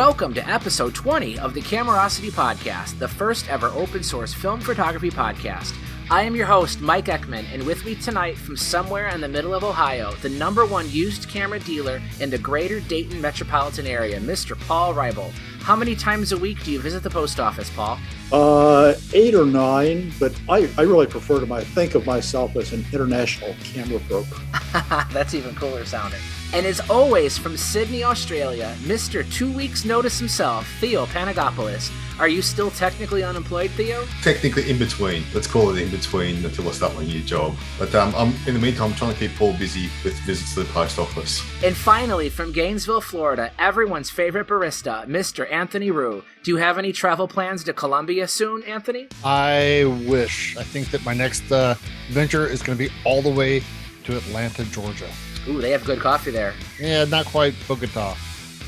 Welcome to episode 20 of the Camerosity Podcast, the first ever open source film photography podcast. I am your host, Mike Eckman, and with me tonight from somewhere in the middle of Ohio, the number one used camera dealer in the greater Dayton metropolitan area, Mr. Paul Reibel. How many times a week do you visit the post office, Paul? Uh, eight or nine, but I, I really prefer to my, think of myself as an international camera broker. That's even cooler sounding. And as always, from Sydney, Australia, Mr. Two Weeks Notice himself, Theo Panagopoulos. Are you still technically unemployed, Theo? Technically in between. Let's call it in between until I start my new job. But um, I'm in the meantime I'm trying to keep Paul busy with visits to the post office. And finally, from Gainesville, Florida, everyone's favorite barista, Mr. Anthony Rue. Do you have any travel plans to Colombia soon, Anthony? I wish. I think that my next uh, venture is going to be all the way to Atlanta, Georgia. Ooh, they have good coffee there. Yeah, not quite Bogota.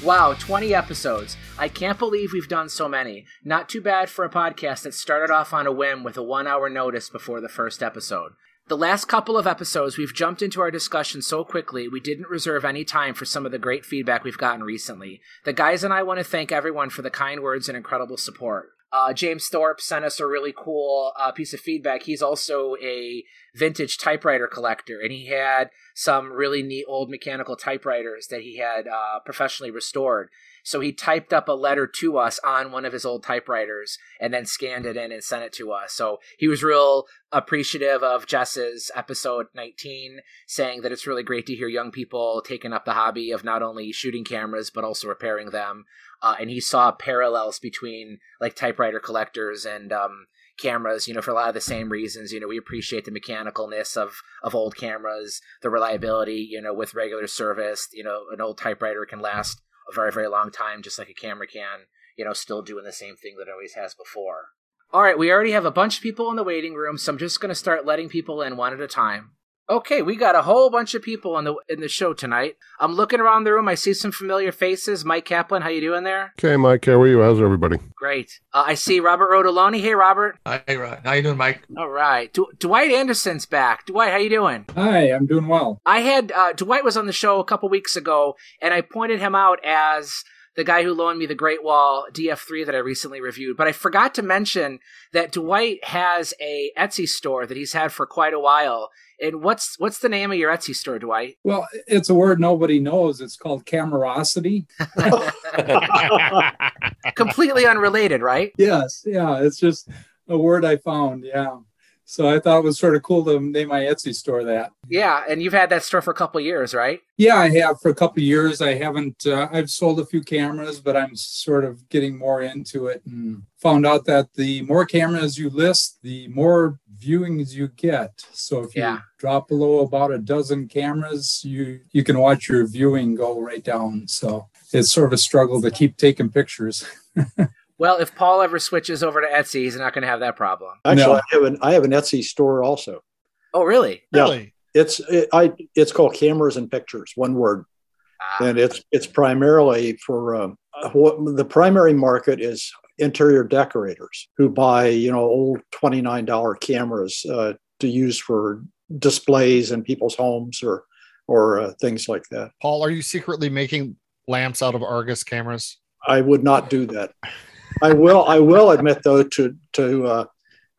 Wow, 20 episodes. I can't believe we've done so many. Not too bad for a podcast that started off on a whim with a one hour notice before the first episode. The last couple of episodes, we've jumped into our discussion so quickly, we didn't reserve any time for some of the great feedback we've gotten recently. The guys and I want to thank everyone for the kind words and incredible support. Uh, James Thorpe sent us a really cool uh, piece of feedback. He's also a vintage typewriter collector, and he had some really neat old mechanical typewriters that he had uh, professionally restored. So he typed up a letter to us on one of his old typewriters and then scanned it in and sent it to us. So he was real appreciative of Jess's episode 19, saying that it's really great to hear young people taking up the hobby of not only shooting cameras but also repairing them. Uh, and he saw parallels between like typewriter collectors and um, cameras, you know, for a lot of the same reasons. You know, we appreciate the mechanicalness of of old cameras, the reliability, you know, with regular service. You know, an old typewriter can last a very, very long time, just like a camera can, you know, still doing the same thing that it always has before. All right, we already have a bunch of people in the waiting room, so I'm just going to start letting people in one at a time. Okay, we got a whole bunch of people in the in the show tonight. I'm looking around the room. I see some familiar faces. Mike Kaplan, how you doing there? Okay, Mike, how are you? How's everybody? Great. Uh, I see Robert Rodoloni. Hey, Robert. Hi, right. How you doing, Mike? All right. D- Dwight Anderson's back. Dwight, how you doing? Hi, I'm doing well. I had uh, Dwight was on the show a couple weeks ago, and I pointed him out as the guy who loaned me the Great Wall DF3 that I recently reviewed. But I forgot to mention that Dwight has a Etsy store that he's had for quite a while. And what's what's the name of your Etsy store, Dwight? Well, it's a word nobody knows. It's called Camerosity. Completely unrelated, right? Yes, yeah. It's just a word I found. Yeah. So I thought it was sort of cool to name my Etsy store that. Yeah, and you've had that store for a couple years, right? Yeah, I have for a couple years. I haven't. Uh, I've sold a few cameras, but I'm sort of getting more into it and found out that the more cameras you list, the more viewings you get. So if you drop below about a dozen cameras, you you can watch your viewing go right down. So it's sort of a struggle to keep taking pictures. Well, if Paul ever switches over to Etsy, he's not going to have that problem. Actually, No. I have an I have an Etsy store also. Oh, really? Yeah. Really? It's it, I it's called Cameras and Pictures, one word, Ah, and it's it's primarily for um, what the primary market is interior decorators who buy you know old twenty nine dollar cameras uh, to use for displays in people's homes or or uh, things like that. Paul, are you secretly making lamps out of Argus cameras? I would not do that. I will. I will admit though to to uh,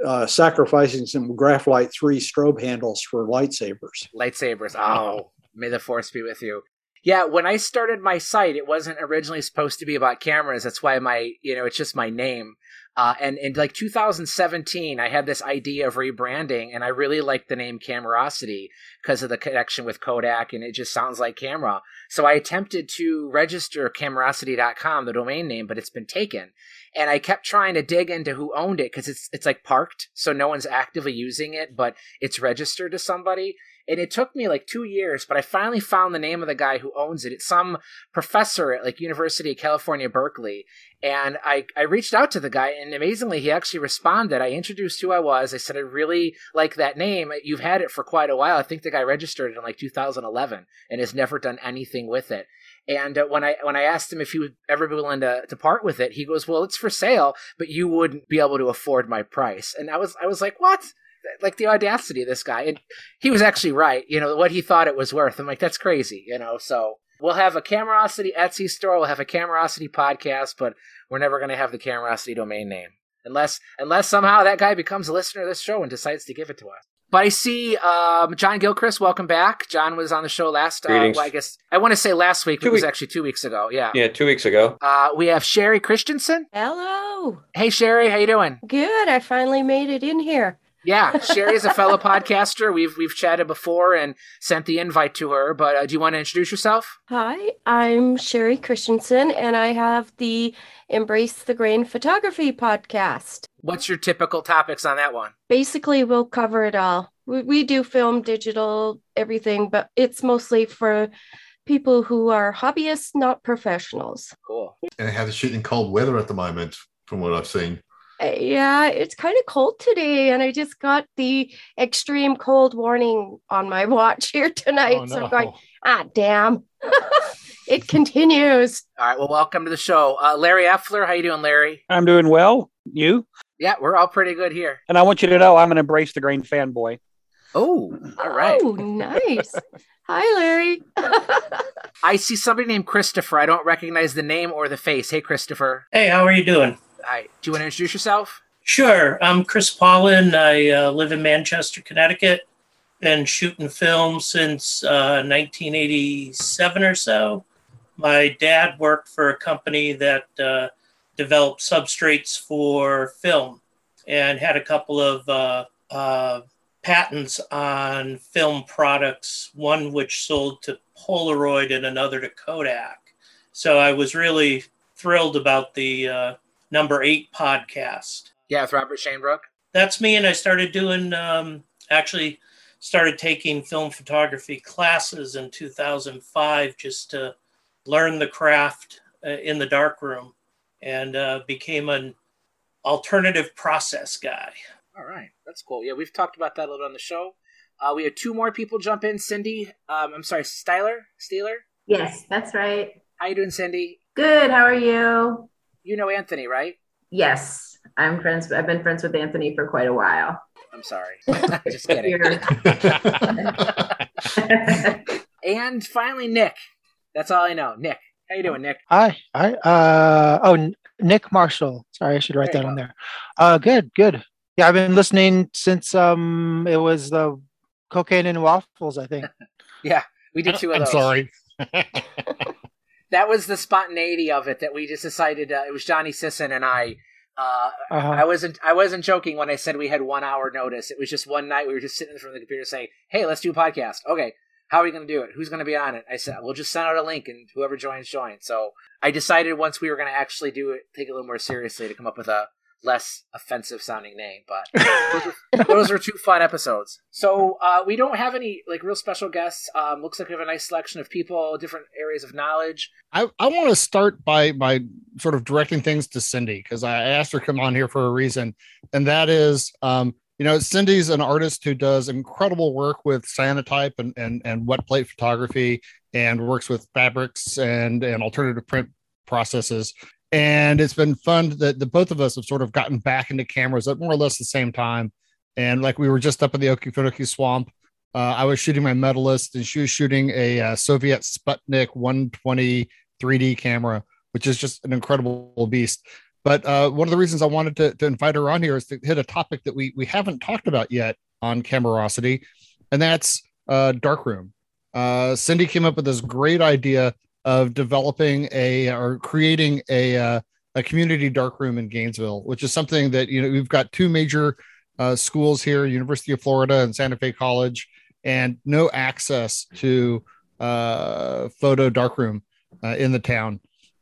uh, sacrificing some Graflex three strobe handles for lightsabers. lightsabers. Oh, may the force be with you. Yeah, when I started my site, it wasn't originally supposed to be about cameras. That's why my, you know, it's just my name. Uh, and in like 2017, I had this idea of rebranding, and I really liked the name Camerosity because of the connection with Kodak, and it just sounds like camera. So I attempted to register Camerosity.com, the domain name, but it's been taken. And I kept trying to dig into who owned it because it's it's like parked, so no one's actively using it, but it's registered to somebody. And it took me like two years, but I finally found the name of the guy who owns it. It's some professor at like University of California, Berkeley. And I, I reached out to the guy and amazingly he actually responded. I introduced who I was. I said, I really like that name. You've had it for quite a while. I think the guy registered it in like 2011 and has never done anything with it. And uh, when I when I asked him if he would ever be willing to, to part with it, he goes, "Well, it's for sale, but you wouldn't be able to afford my price." And I was I was like, "What?" Like the audacity of this guy. And he was actually right. You know what he thought it was worth. I'm like, "That's crazy." You know. So we'll have a Camerosity Etsy store, we'll have a Camerosity podcast, but we're never going to have the Camerosity domain name unless unless somehow that guy becomes a listener of this show and decides to give it to us. But I see um, John Gilchrist. Welcome back. John was on the show last. Uh, Greetings. well, I guess I want to say last week, but Two it was actually two weeks ago. Yeah. Yeah, two weeks ago. Uh, we have Sherry Christensen. Hello. Hey, Sherry, how you doing? Good. I finally made it in here. Yeah, Sherry is a fellow podcaster. We've we've chatted before and sent the invite to her. But uh, do you want to introduce yourself? Hi, I'm Sherry Christensen, and I have the Embrace the Grain Photography podcast. What's your typical topics on that one? Basically, we'll cover it all. We, we do film, digital, everything, but it's mostly for people who are hobbyists, not professionals. Cool. And how to shoot in cold weather at the moment, from what I've seen. Yeah, it's kind of cold today, and I just got the extreme cold warning on my watch here tonight. Oh, So I'm going, ah, damn. it continues. All right. Well, welcome to the show, uh, Larry Effler. How you doing, Larry? I'm doing well. You? Yeah, we're all pretty good here. And I want you to know I'm an Embrace the Grain fanboy. Oh, all right. Oh, nice. Hi, Larry. I see somebody named Christopher. I don't recognize the name or the face. Hey, Christopher. Hey, how are you doing? Do you want to introduce yourself? Sure. I'm Chris Paulin. I uh, live in Manchester, Connecticut. Been shooting film since uh, 1987 or so. My dad worked for a company that uh, developed substrates for film and had a couple of uh, uh, patents on film products, one which sold to Polaroid and another to Kodak. So I was really thrilled about the uh, number eight podcast. Yeah, with Robert Shanebrook. That's me, and I started doing um, actually started taking film photography classes in 2005 just to learn the craft uh, in the darkroom, and uh, became an alternative process guy. All right, that's cool. Yeah, we've talked about that a little bit on the show. Uh, we have two more people jump in. Cindy, um, I'm sorry, Styler, Steeler. Yes, that's right. How you doing, Cindy? Good. How are you? You know Anthony, right? Yes, I'm friends. I've been friends with Anthony for quite a while. I'm sorry. Just kidding. And finally, Nick. That's all I know. Nick, how you doing, Nick? Hi. Hi. Uh, oh, Nick Marshall. Sorry, I should write There that on there. Uh, good, good. Yeah, I've been listening since um it was the cocaine and waffles. I think. Yeah, we did two of I'm those. sorry. That was the spontaneity of it that we just decided. Uh, it was Johnny Sisson and I. Uh, Uh-huh. I wasn't. I wasn't joking when I said we had one hour notice. It was just one night. We were just sitting in front of the computer saying, "Hey, let's do a podcast." Okay, how are we going to do it? Who's going to be on it? I said, "We'll just send out a link, and whoever joins, joins." So I decided once we were going to actually do it, take it a little more seriously, to come up with a less offensive sounding name. But those, were, those were two fun episodes. So uh, we don't have any like real special guests. Um, looks like we have a nice selection of people, different areas of knowledge. I, I want to start by by sort of directing things to Cindy because I asked her to come on here for a reason, and that is, um, you know, Cindy's an artist who does incredible work with cyanotype and and and wet plate photography, and works with fabrics and and alternative print processes. And it's been fun that the both of us have sort of gotten back into cameras at more or less the same time. And like we were just up in the Okefenokee Swamp, uh, I was shooting my medalist, and she was shooting a uh, Soviet Sputnik 120 3D camera, which is just an incredible beast. But uh, one of the reasons I wanted to, to invite her on here is to hit a topic that we we haven't talked about yet on Camerosity, and that's uh, darkroom. Uh, Cindy came up with this great idea of developing a or creating a uh, a community darkroom in Gainesville, which is something that you know we've got two major uh, schools here, University of Florida and Santa Fe College, and no access to uh, photo darkroom uh, in the town.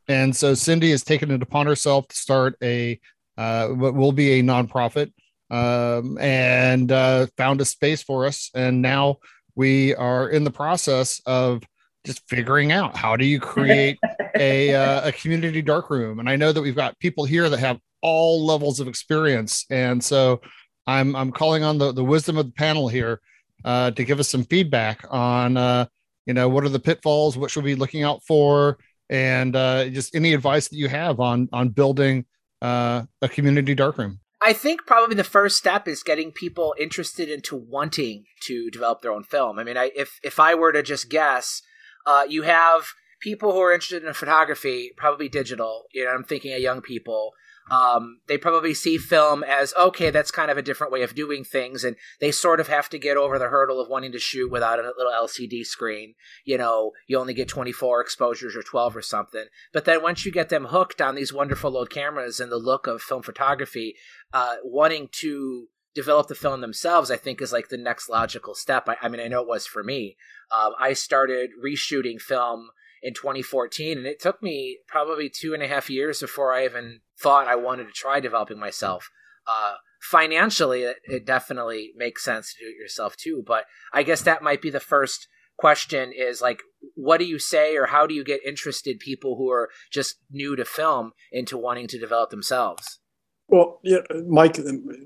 And so Cindy has taken it upon herself to start a uh, what will be a nonprofit um, and uh, found a space for us. And now we are in the process of just figuring out how do you create a, uh, a community darkroom. And I know that we've got people here that have all levels of experience. And so I'm, I'm calling on the, the wisdom of the panel here uh, to give us some feedback on, uh, you know, what are the pitfalls, what should we be looking out for, and uh, just any advice that you have on on building uh, a community darkroom. I think probably the first step is getting people interested into wanting to develop their own film. I mean, I, if if I were to just guess, uh, you have people who are interested in photography, probably digital. You know, I'm thinking of young people. Um, they probably see film as okay, that's kind of a different way of doing things, and they sort of have to get over the hurdle of wanting to shoot without a little LCD screen. You know, you only get 24 exposures or 12 or something. But then once you get them hooked on these wonderful old cameras and the look of film photography, uh, wanting to develop the film themselves, I think is like the next logical step. I, I mean, I know it was for me. Um, I started reshooting film in 2014, and it took me probably two and a half years before I even thought I wanted to try developing myself. Uh, financially, it, it definitely makes sense to do it yourself too, but I guess that might be the first question is like what do you say or how do you get interested people who are just new to film into wanting to develop themselves well yeah, mike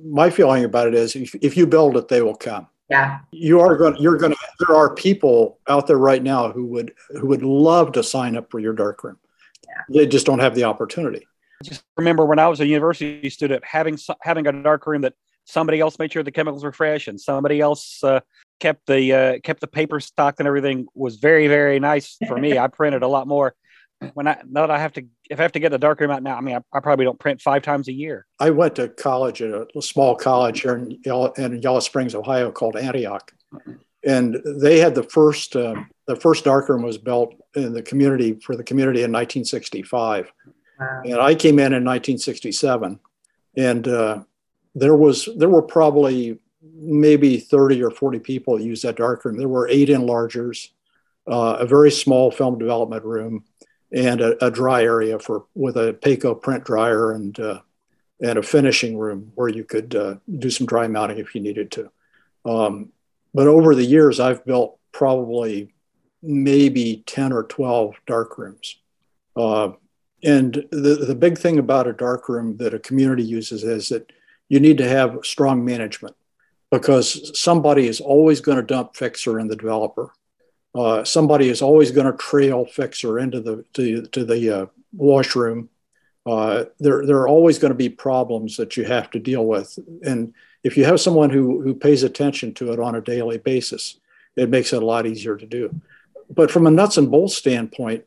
my feeling about it is if, if you build it they will come yeah. You are going you're going to there are people out there right now who would who would love to sign up for your darkroom yeah. they just don't have the opportunity. Just remember when i was a university student having having a darkroom that somebody else made sure the chemicals were fresh and somebody else uh, kept the uh, kept the paper stocked and everything was very very nice for me. I printed a lot more when I now that I have to if I have to get the darkroom out now, I mean I, I, probably don't print five times a year. I went to college at a small college here in Yellow, in Yellow Springs, Ohio, called Antioch, and they had the first um, the first darkroom was built in the community for the community in 1965, wow. and I came in in 1967, and uh, there was there were probably maybe 30 or 40 people used that darkroom. There were eight enlargers, uh, a very small film development room and a, a, dry area for with a Pako print dryer and uh, and a finishing room where you could uh, do some dry mounting if you needed to. Um, but over the years, I've built probably maybe 10 or 12 dark rooms. Uh, and the, the big thing about a dark room that a community uses is that you need to have strong management because somebody is always going to dump fixer in the developer uh, somebody is always going to trail fixer into the to, to the uh, washroom. Uh, there, there are always going to be problems that you have to deal with, and if you have someone who who pays attention to it on a daily basis, it makes it a lot easier to do. But from a nuts and bolts standpoint,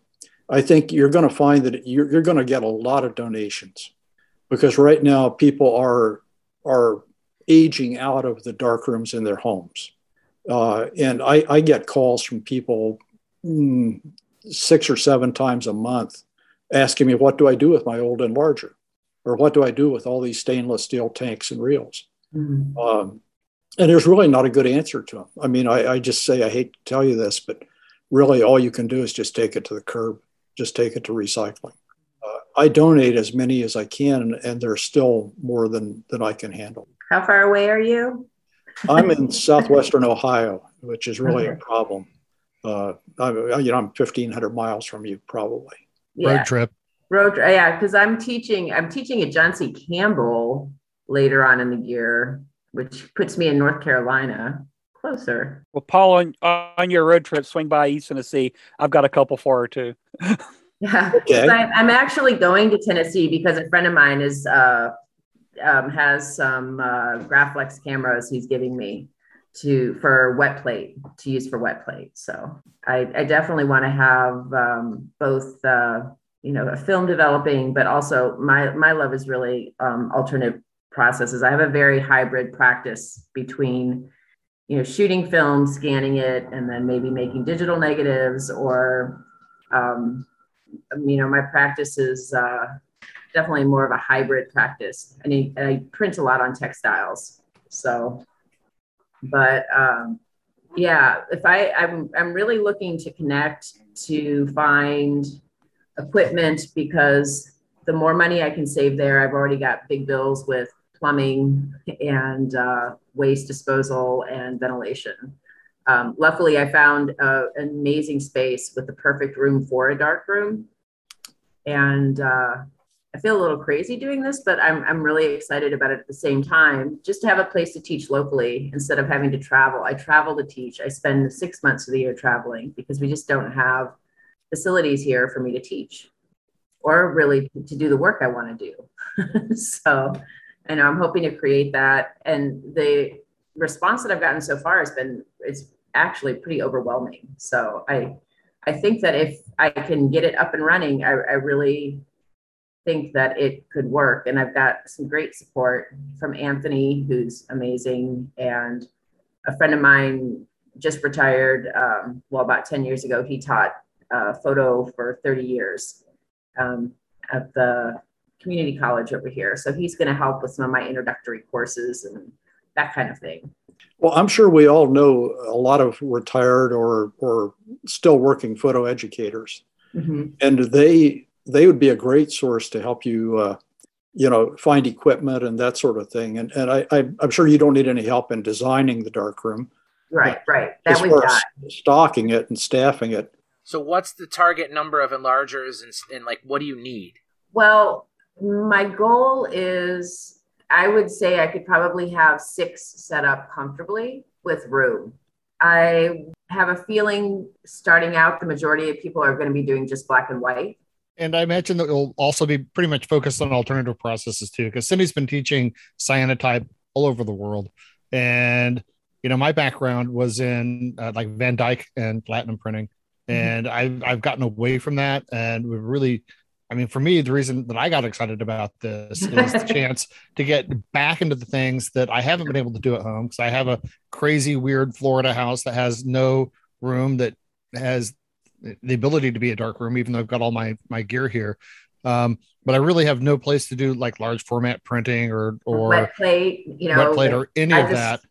I think you're going to find that you're, you're going to get a lot of donations because right now people are are aging out of the dark rooms in their homes uh, and I, I, get calls from people mm, six or seven times a month asking me, what do I do with my old enlarger? Or what do I do with all these stainless steel tanks and reels? Mm-hmm. Um, and there's really not a good answer to them. I mean, I, I, just say, I hate to tell you this, but really all you can do is just take it to the curb, just take it to recycling. Uh, I donate as many as I can, and, and there's still more than, than I can handle. How far away are you? I'm in southwestern Ohio, which is really a problem. Uh, I, you know, I'm 1,500 miles from you, probably. Yeah. Road trip. Road, trip. yeah, because I'm teaching. I'm teaching at John C. Campbell later on in the year, which puts me in North Carolina, closer. Well, Paul, on, on your road trip, swing by East Tennessee. I've got a couple for her too. yeah, okay. I, I'm actually going to Tennessee because a friend of mine is uh, um, has some uh, Graflex cameras he's giving me to for wet plate to use for wet plate. So I, I definitely want to have um, both uh, you know a film developing, but also my my love is really um, alternate processes. I have a very hybrid practice between you know shooting film, scanning it, and then maybe making digital negatives or um, you know my practice is uh, definitely more of a hybrid practice. I mean, I print a lot on textiles. So, but um, yeah, if I, I'm, I'm really looking to connect to find equipment because the more money I can save there, I've already got big bills with plumbing and uh, waste disposal and ventilation. Um, luckily, I found an amazing space with the perfect room for a dark room. And uh, I feel a little crazy doing this, but I'm, I'm really excited about it at the same time, just to have a place to teach locally instead of having to travel. I travel to teach. I spend six months of the year traveling because we just don't have facilities here for me to teach or really to do the work I want to do. so, know I'm hoping to create that. And the response that I've gotten so far has been, it's actually pretty overwhelming. So I, I think that if I can get it up and running, I, I really think that it could work. And I've got some great support from Anthony, who's amazing, and a friend of mine just retired. Um, well, about 10 years ago, he taught uh, photo for 30 years um, at the community college over here. So he's going to help with some of my introductory courses and that kind of thing. Well, I'm sure we all know a lot of retired or or still working photo educators, mm-hmm. and they they would be a great source to help you, uh, you know, find equipment and that sort of thing. And and I, I am sure you don't need any help in designing the darkroom. Right, right. That we got. Stocking it and staffing it. So, what's the target number of enlargers, and, and like, what do you need? Well, my goal is I would say I could probably have six set up comfortably with room. I have a feeling starting out, the majority of people are going to be doing just black and white. And I imagine that it'll also be pretty much focused on alternative processes too, because Cindy's been teaching cyanotype all over the world. And, you know, my background was in uh, like Van Dyke and platinum printing. Mm-hmm. And mm-hmm. I've, I've gotten away from that and we've really I mean, for me, the reason that I got excited about this is the chance to get back into the things that I haven't been able to do at home because I have a crazy, weird Florida house that has no room that has the ability to be a dark room, even though I've got all my my gear here. Um, but I really have no place to do like large format printing or or wet plate, you know, wet plate or any I of just...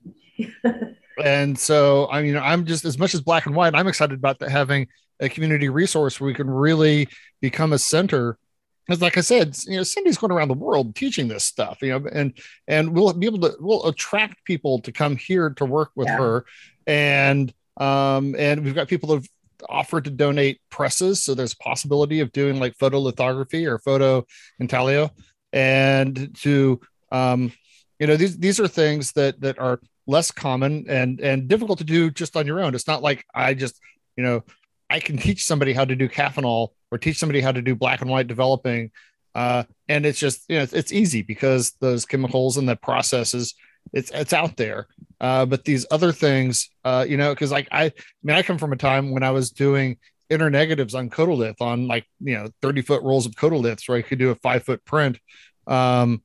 that. and so I mean, I'm just as much as black and white. I'm excited about the, having a community resource where we can really become a center because like i said you know cindy's going around the world teaching this stuff you know and and we'll be able to we'll attract people to come here to work with yeah. her and um and we've got people that offered to donate presses so there's possibility of doing like photolithography or photo intaglio and to um you know these these are things that that are less common and and difficult to do just on your own it's not like i just you know I can teach somebody how to do Caffenol or teach somebody how to do black and white developing. Uh, and it's just, you know, it's, it's, easy because those chemicals and the processes, it's, it's out there. Uh, but these other things, uh, you know, cause like I, I mean, I come from a time when I was doing inner negatives on Kodalith on like, you know, 30 foot rolls of Kodaliths where I could do a five foot print. Um,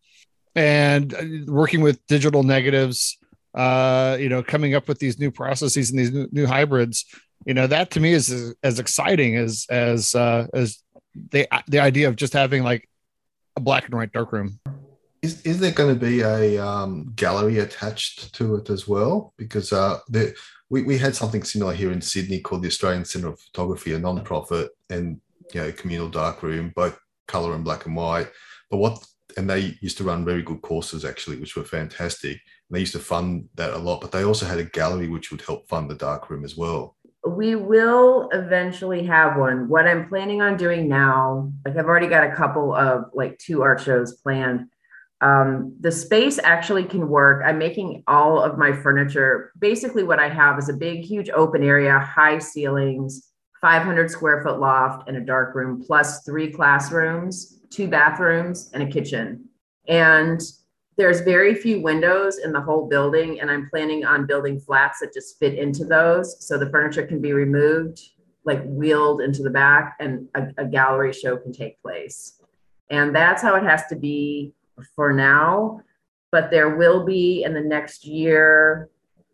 and uh, working with digital negatives, uh, you know, coming up with these new processes and these new, new hybrids, you know that to me is as, as exciting as as uh, as the the idea of just having like a black and white darkroom. Is, is there going to be a um, gallery attached to it as well? Because uh, the, we, we had something similar here in Sydney called the Australian Centre of Photography, a non-profit and you know communal darkroom, both color and black and white. But what and they used to run very good courses actually, which were fantastic. And they used to fund that a lot, but they also had a gallery which would help fund the darkroom as well we will eventually have one. What I'm planning on doing now, like I've already got a couple of like two art shows planned. Um, the space actually can work. I'm making all of my furniture. Basically, what I have is a big, huge open area, high ceilings, 500 square foot loft, and a dark room, plus three classrooms, two bathrooms, and a kitchen. And there's very few windows in the whole building and i'm planning on building flats that just fit into those so the furniture can be removed like wheeled into the back and a, a gallery show can take place and that's how it has to be for now but there will be in the next year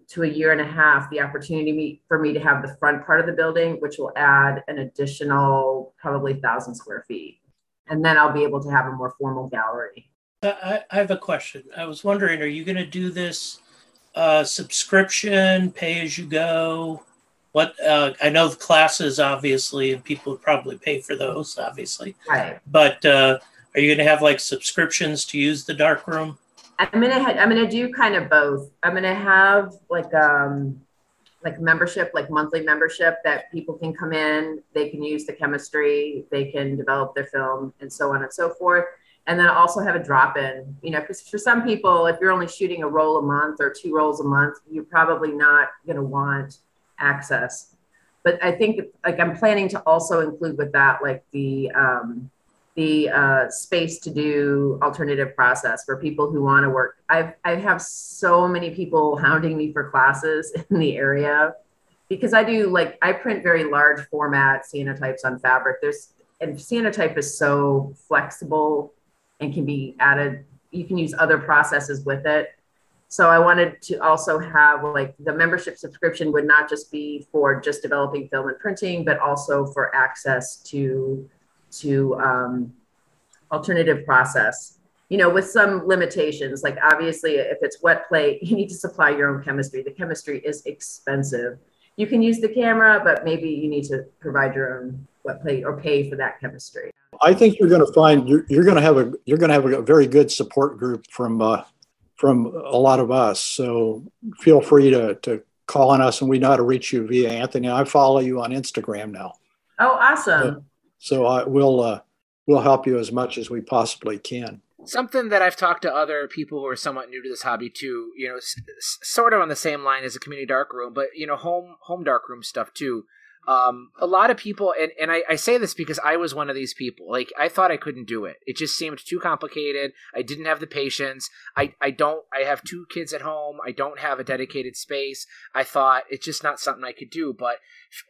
to a year and a half the opportunity for me to have the front part of the building which will add an additional probably 1000 square feet and then i'll be able to have a more formal gallery I, I have a question. I was wondering, are you going to do this uh, subscription, pay as you go? What uh, I know the classes, obviously, and people would probably pay for those, obviously. Right. But uh, are you going to have like subscriptions to use the dark room? I'm gonna ha- I'm gonna do kind of both. I'm gonna have like um like membership, like monthly membership that people can come in, they can use the chemistry, they can develop their film, and so on and so forth and then also have a drop in you know because for some people if you're only shooting a roll a month or two rolls a month you're probably not going to want access but i think like i'm planning to also include with that like the um, the uh, space to do alternative process for people who want to work I've, i have so many people hounding me for classes in the area because I do like I print very large format cyanotypes on fabric. There's and cyanotype is so flexible and can be added. You can use other processes with it. So I wanted to also have like the membership subscription would not just be for just developing film and printing, but also for access to to um, alternative process. You know, with some limitations, like obviously if it's wet plate, you need to supply your own chemistry. The chemistry is expensive. You can use the camera, but maybe you need to provide your own wet plate or pay for that chemistry. I think you're going to find you're, you're going to have a you're going to have a very good support group from uh, from a lot of us. So feel free to, to call on us and we know how to reach you via Anthony. I follow you on Instagram now. Oh, awesome. So I will, uh, we'll help you as much as we possibly can. Something that I've talked to other people who are somewhat new to this hobby too, you know, s- sort of on the same line as a community dark room, but you know, home home dark room stuff too. Um, a lot of people, and, and I, I say this because I was one of these people. Like, I thought I couldn't do it. It just seemed too complicated. I didn't have the patience. I, I don't, I have two kids at home. I don't have a dedicated space. I thought it's just not something I could do. But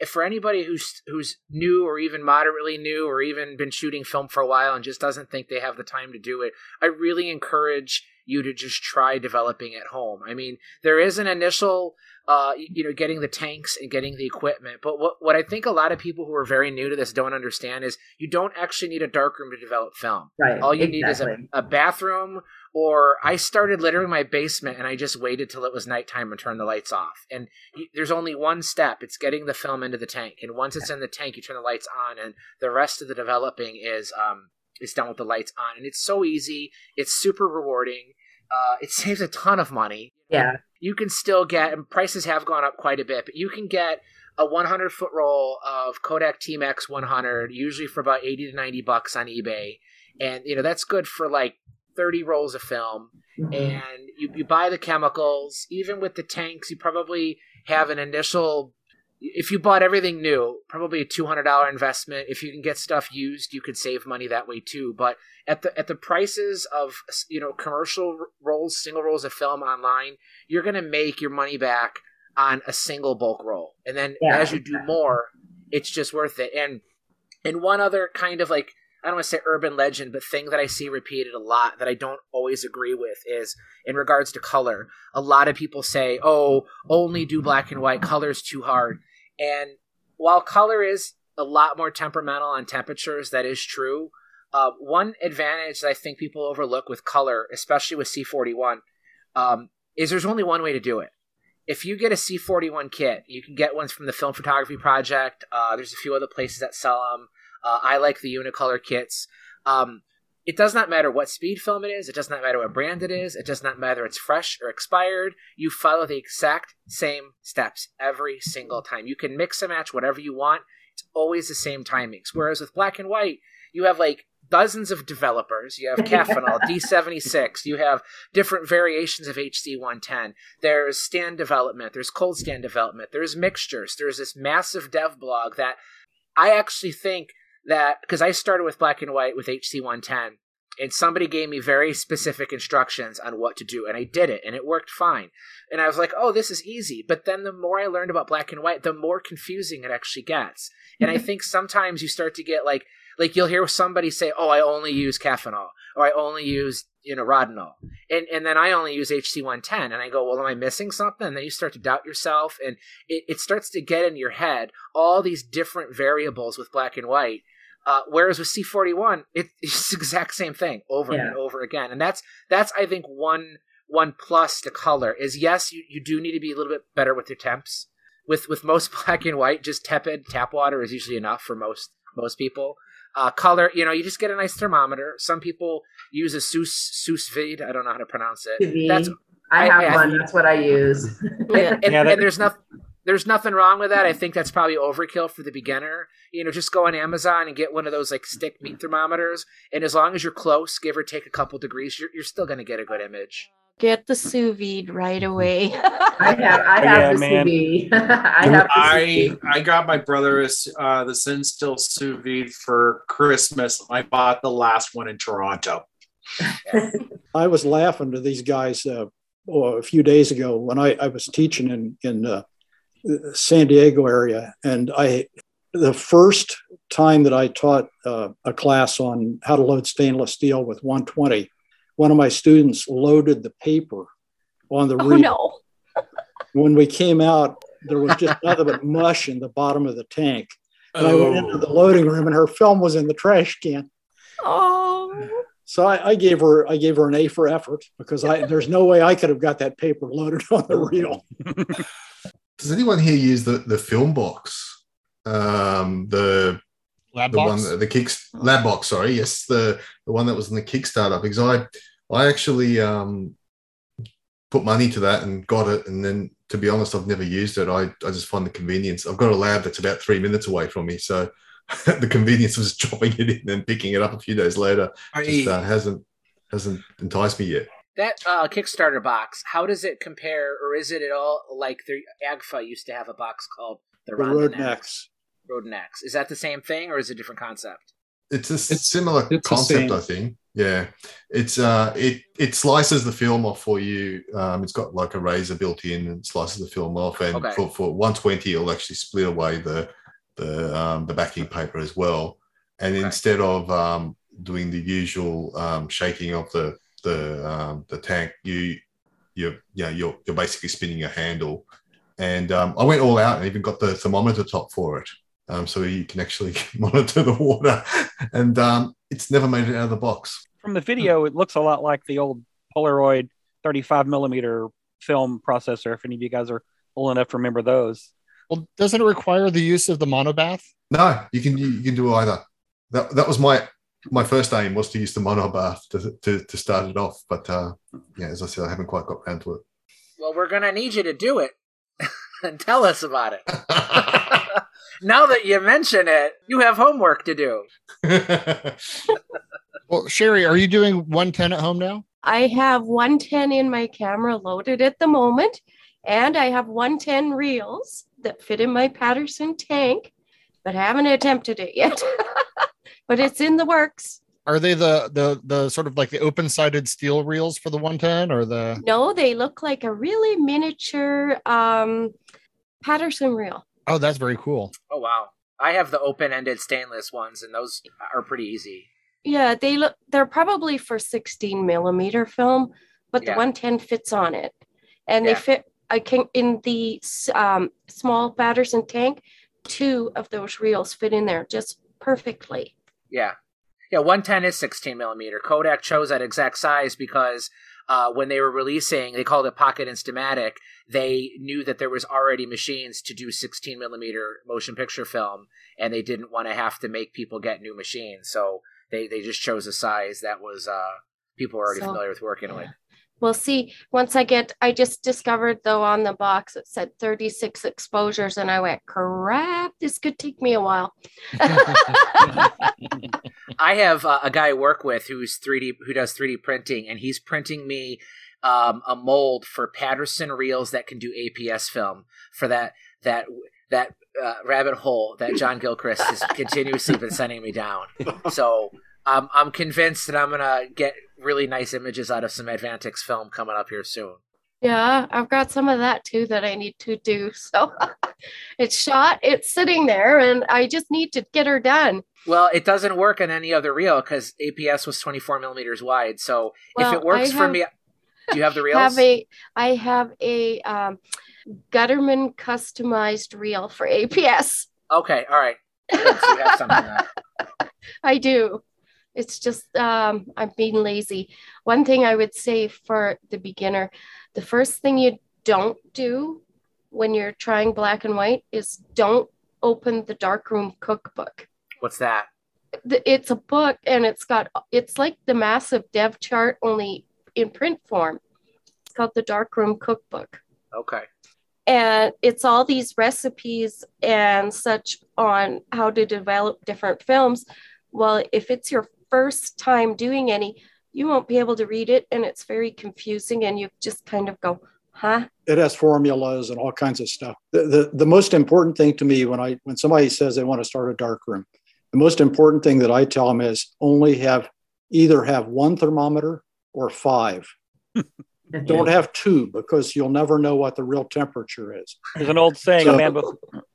f- for anybody who's, who's new or even moderately new or even been shooting film for a while and just doesn't think they have the time to do it, I really encourage you to just try developing at home. I mean, there is an initial uh, you know, getting the tanks and getting the equipment. But what, what I think a lot of people who are very new to this don't understand is you don't actually need a darkroom to develop film. Right. All you exactly. need is a, a bathroom, or I started littering my basement and I just waited till it was nighttime and turned the lights off. And there's only one step it's getting the film into the tank. And once it's in the tank, you turn the lights on, and the rest of the developing is, um, is done with the lights on. And it's so easy, it's super rewarding. Uh, it saves a ton of money. Yeah. You can still get, and prices have gone up quite a bit, but you can get a 100 foot roll of Kodak T-Max 100, usually for about 80 to 90 bucks on eBay. And, you know, that's good for like 30 rolls of film. Mm-hmm. And you, you buy the chemicals. Even with the tanks, you probably have an initial if you bought everything new, probably a two hundred dollar investment. If you can get stuff used, you could save money that way too. But at the at the prices of you know commercial rolls, single rolls of film online, you're going to make your money back on a single bulk roll, and then Yeah. as you do more, it's just worth it. And and one other kind of like I don't want to say urban legend, but thing that I see repeated a lot that I don't always agree with is in regards to color. A lot of people say, "Oh, only do black and white. Color's too hard." And while color is a lot more temperamental on temperatures, that is true. Uh, one advantage that I think people overlook with color, especially with C41, um, is there's only one way to do it. If you get a C41 kit, you can get ones from the Film Photography Project. Uh, there's a few other places that sell them. Uh, I like the Unicolor kits. Um, it does not matter what speed film it is. It does not matter what brand it is. It does not matter it's fresh or expired. You follow the exact same steps every single time. You can mix and match whatever you want. It's always the same timings. Whereas with black and white, you have like dozens of developers. You have Caffenol, D76. You have different variations of HC110. There's stand development. There's cold stand development. There's mixtures. There's this massive dev blog that I actually think that because I started with black and white with HC110, and somebody gave me very specific instructions on what to do, and I did it, and it worked fine. And I was like, oh, this is easy. But then the more I learned about black and white, the more confusing it actually gets. And I mm-hmm. think sometimes you start to get like, like you'll hear somebody say, oh, I only use Caffenol, or I only use you know Rodinal, and and then I only use HC110, and I go, well, am I missing something? And then you start to doubt yourself, and it, it starts to get in your head all these different variables with black and white. Uh, whereas with C41, it, it's the exact same thing over Yeah. and over again, and that's that's I think one one plus to color is yes, you, you do need to be a little bit better with your temps. With with most black and white, just tepid tap water is usually enough for most most people. Uh, color, you know, you just get a nice thermometer. Some people use a sous sous vide. I don't know how to pronounce it. That's I I- have I- one. That's what I use. and, and, Yeah, that- and there's nothing there's nothing wrong with that. I think that's probably overkill for the beginner. You know, just go on Amazon and get one of those like stick meat thermometers, and as long as you're close, give or take a couple degrees, you're, you're still going to get a good image. Get the sous vide right away. I have. I have Yeah, the man. sous vide. I have the I sous vide. I got my brother uh, the Sin Still sous vide for Christmas. I bought the last one in Toronto. I was laughing to these guys uh, oh, a few days ago when I, I was teaching in in uh, San Diego area, and I the first time that I taught uh, a class on how to load stainless steel with 120, one of my students loaded the paper on the Oh reel. no. When we came out, there was just nothing but mush in the bottom of the tank. And I went into the loading room, and her film was in the trash can. Oh. So I, I gave her I gave her an A for effort because I there's no way I could have got that paper loaded on the reel. Does anyone here use the, the film box? Um, the Lab the box? one the kick lab box. Sorry, yes, the the one that was in the Kickstarter because I I actually um, put money to that and got it, and then to be honest, I've never used it. I I just find the convenience. I've got a lab that's about three minutes away from me, so the convenience of just dropping it in and picking it up a few days later just uh, hasn't hasn't enticed me yet. That uh, Kickstarter box, how does it compare, or is it at all like the Agfa used to have a box called the, The Ronda Road Next? Next. Road Next. Is that the same thing, or is it a different concept? It's a similar it's concept. I think. Yeah, it's uh, it it slices the film off for you. Um, it's got like a razor built in and slices the film off, and Okay. for, for one twenty, it'll actually split away the the um, the backing paper as well. And instead of um, doing the usual um, shaking of the the um, the tank, you you yeah you're you're basically spinning a handle. And um, I went all out and even got the thermometer top for it, um, so you can actually monitor the water. And um, it's never made it out of the box. From the video, it looks a lot like the old Polaroid 35 millimeter film processor. If any of you guys are old enough to remember those. Well, doesn't it require the use of the monobath? No, you can you, you can do either. That that was my my first aim was to use the monobath to, to, to start it off, but uh, yeah, as I said, I haven't quite got round to it. Well, we're gonna need you to do it and tell us about it. now that you mention it, you have homework to do. Well, Sherry, are you doing 110 at home now? I have 110 in my camera loaded at the moment, and I have 110 reels that fit in my Paterson tank, but I haven't attempted it yet. But it's in the works. Are they the the the sort of like the open sided steel reels for the 110 or the No, they look like a really miniature um, Paterson reel. Oh, that's very cool. Oh wow. I have the open-ended stainless ones, and those are pretty easy. Yeah, they look. They're probably for 16 millimeter film, but the Yeah. 110 fits on it, and Yeah. they fit. I can in the um, small Paterson tank. Two of those reels fit in there just perfectly. Yeah. Yeah, 110 is 16 millimeter. Kodak chose that exact size because uh, when they were releasing, they called it Pocket Instamatic. They knew that there was already machines to do 16 millimeter motion picture film, and they didn't want to have to make people get new machines. So they, they just chose a size that was uh, people were already So- familiar with working with. We'll see. Once I get, I just discovered though on the box it said 36 exposures, and I went, crap, this could take me a while. I have uh, a guy I work with who's 3D who does 3D printing, and he's printing me um, a mold for Paterson reels that can do APS film for that that that uh, rabbit hole that John Gilchrist has continuously been sending me down. So um, I'm convinced that I'm gonna get really nice images out of some Advantix film coming up here soon. Yeah, I've got some of that too that I need to do. So it's shot, it's sitting there, and I just need to get her done. Well, it doesn't work on any other reel because APS was 24 millimeters wide. So if it works I for me, do you have the reels? Have a, I have a um, Gutterman customized reel for APS. Okay, all right. Good, so you have something that- I do. It's just um, I'm being lazy. One thing I would say for the beginner, the first thing you don't do when you're trying black and white is don't open the darkroom cookbook. What's that? The- It's a book and it's got it's like the massive dev chart only in print form. It's called the darkroom cookbook Okay. and it's all these recipes and such on how to develop different films well if it's your first time doing any you won't be able to read it and it's very confusing and you just kind of go huh it has formulas and all kinds of stuff. The, the the most important thing to me when I when somebody says they want to start a dark room, the most important thing that I tell them is only have either have one thermometer or five. Don't have two because you'll never know what the real temperature is. There's an old saying: So- a man with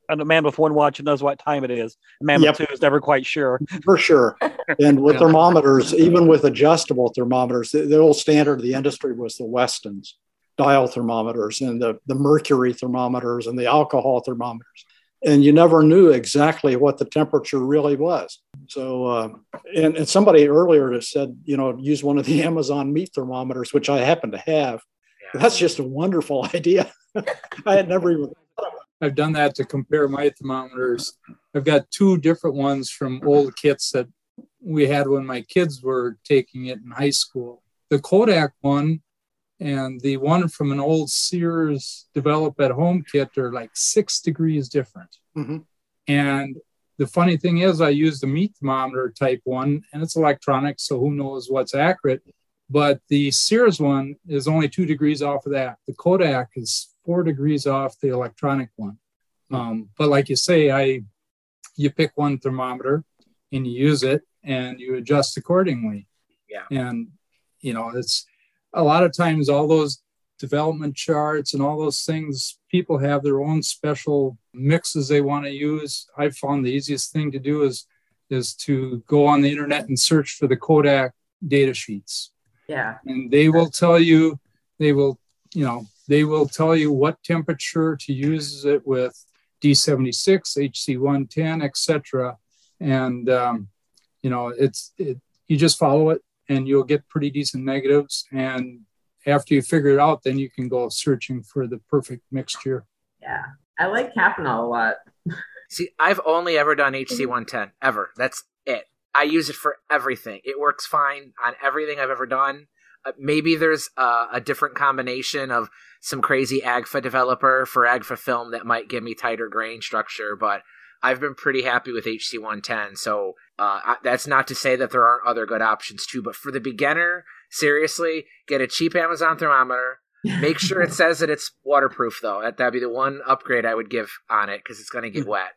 a man with one watch knows what time it is. A man Yep. with two is never quite sure. For sure. And with thermometers, even with adjustable thermometers, the, the old standard of the industry was the Westons dial thermometers and the, the mercury thermometers and the alcohol thermometers. And you never knew exactly what the temperature really was. So, uh, and, and somebody earlier said, you know, use one of the Amazon meat thermometers, which I happen to have. That's just a wonderful idea. I had never even I've done that to compare my thermometers. I've got two different ones from old kits that we had when my kids were taking it in high school. The Kodak one and the one from an old Sears develop at home kit are like six degrees different. Mhm. And the funny thing is, I use the meat thermometer type one, and it's electronic, so who knows what's accurate. But the Sears one is only two degrees off of that. The Kodak is four degrees off the electronic one. Um, but like you say, I you pick one thermometer and you use it and you adjust accordingly. Yeah. And you know, it's a lot of times all those development charts and all those things, people have their own special mixes they want to use. I found the easiest thing to do is is to go on the internet and search for the Kodak data sheets Yeah. and they will tell you they will you know they will tell you what temperature to use it with d76 hc110 etc and um, you know it's it, you just follow it and you'll get pretty decent negatives and after you figure it out then you can go searching for the perfect mixture Yeah. I like Caffenol a lot. See, I've only ever done HC110 ever. That's it. I use it for everything. It works fine on everything I've ever done. Uh, maybe there's uh, a different combination of some crazy AGFA developer for AGFA film that might give me tighter grain structure, but I've been pretty happy with HC110. So uh, I, that's not to say that there aren't other good options too, but for the beginner, seriously, get a cheap Amazon thermometer. Make sure it says that it's waterproof, though. That that'd be the one upgrade I would give on it because it's going to get wet.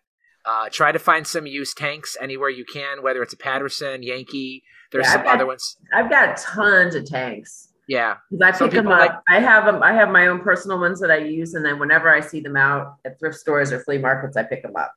Uh, try to find some used tanks anywhere you can, whether it's a Paterson, Yankee. There's Yeah, some got- other ones. I've got tons of tanks. Yeah, I Some pick them up. like- I have them. I have my own personal ones that I use, and then whenever I see them out at thrift stores or flea markets, I pick them up.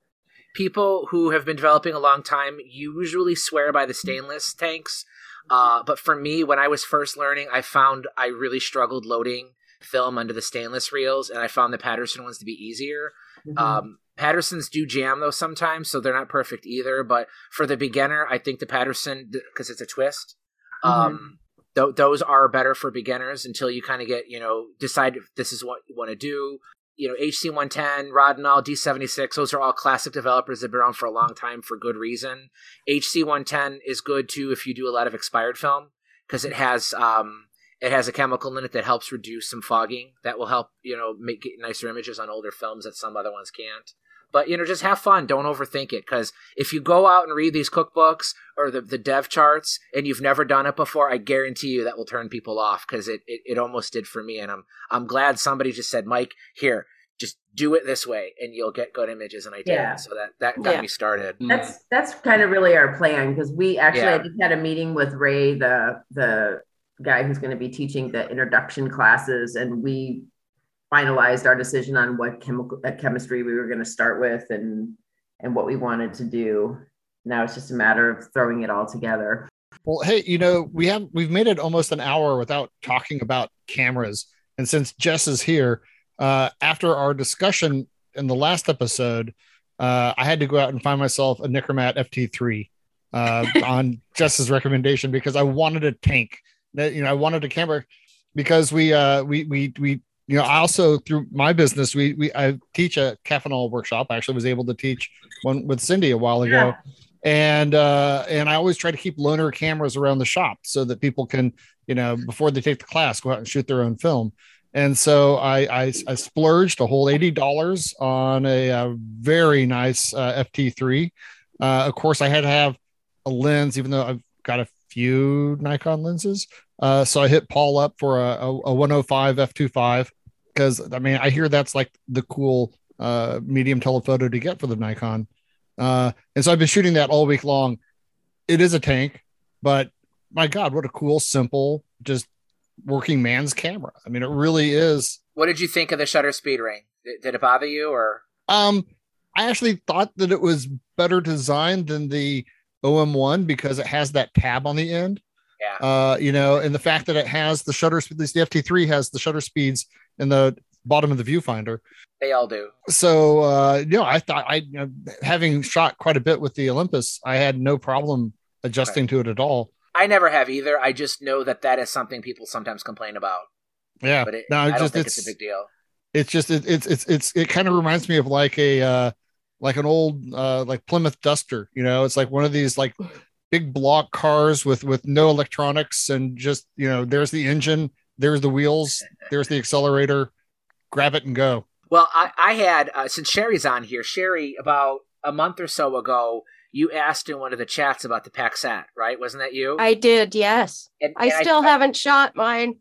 People who have been developing a long time usually swear by the stainless tanks. Uh, but for me, when I was first learning, I found I really struggled loading film under the stainless reels, and I found the Paterson ones to be easier. Um, Patersons do jam though sometimes, so they're not perfect either. But for the beginner, I think the Paterson because it's a twist. Um, th- those are better for beginners until you kind of get you know decide if this is what you want to do. You know, HC one ten, Rodinal, D seventy six. Those are all classic developers that have been around for a long time for good reason. HC one ten is good too if you do a lot of expired film because it has um it has a chemical in it that helps reduce some fogging. That will help you know make nicer images on older films that some other ones can't. But you know, just have fun. Don't overthink it. Because if you go out and read these cookbooks or the, the dev charts and you've never done it before, I guarantee you that will turn people off. Because it, it it almost did for me. And I'm I'm glad somebody just said, Mike, here, just do it this way, and you'll get good images. And I did. Yeah. So that that got Yeah. me started. Mm. That's that's kind of really our plan because we actually I just had a meeting with Ray, the the guy who's going to be teaching the introduction classes, and we finalized our decision on what chemical uh, chemistry we were going to start with and and what we wanted to do. Now it's just a matter of throwing it all together. Well, hey, you know, we have we've made it almost an hour without talking about cameras. And since Jess is here, uh, after our discussion in the last episode, uh, I had to go out and find myself a Nikkormat FT3 uh, on Jess's recommendation because I wanted a tank. That you know, I wanted a camera because we uh, we we we you know, I also through my business, we we I teach a Caffenol workshop. I actually was able to teach one with Cindy a while ago. And uh and i always try to keep loaner cameras around the shop so that people can you know before they take the class go out and shoot their own film. And so i i, I splurged a whole $80 on a, uh very nice uh, ft3 uh of course i had to have a lens even though i've got a few nikon lenses. Uh so i hit paul up for a, a, a 105 f25 because i mean i hear that's like the cool uh medium telephoto to get for the nikon uh, and so I've been shooting that all week long. It is a tank, but my God, what a cool, simple, just working man's camera. I mean, it really is. What did you think of the shutter speed ring? Did, did it bother you or? Um, I actually thought that it was better designed than the OM1 because it has that tab on the end. Yeah. Uh, you know, and the fact that it has the shutter speed, at least the FT3 has the shutter speeds in the bottom of the viewfinder. They all do. So, uh, you know, I thought I, you know, having shot quite a bit with the Olympus, I had no problem adjusting to it at all. I never have either. I just know that that is something people sometimes complain about. Yeah. But it, no, I it don't think it's, it's, a big deal. it's just, it, it's, it's, it's, it kind of reminds me of like a, uh, like an old, uh, like Plymouth Duster, you know, it's like one of these like big block cars with, with no electronics and just, you know, there's the engine, there's the wheels, there's the accelerator, grab it and go. Well, I, I had, uh, since Sherry's on here, Sherry, about a month or so ago, you asked in one of the chats about the Paxette, right? Wasn't that you? I did, yes. And- I and I- still haven't shot mine.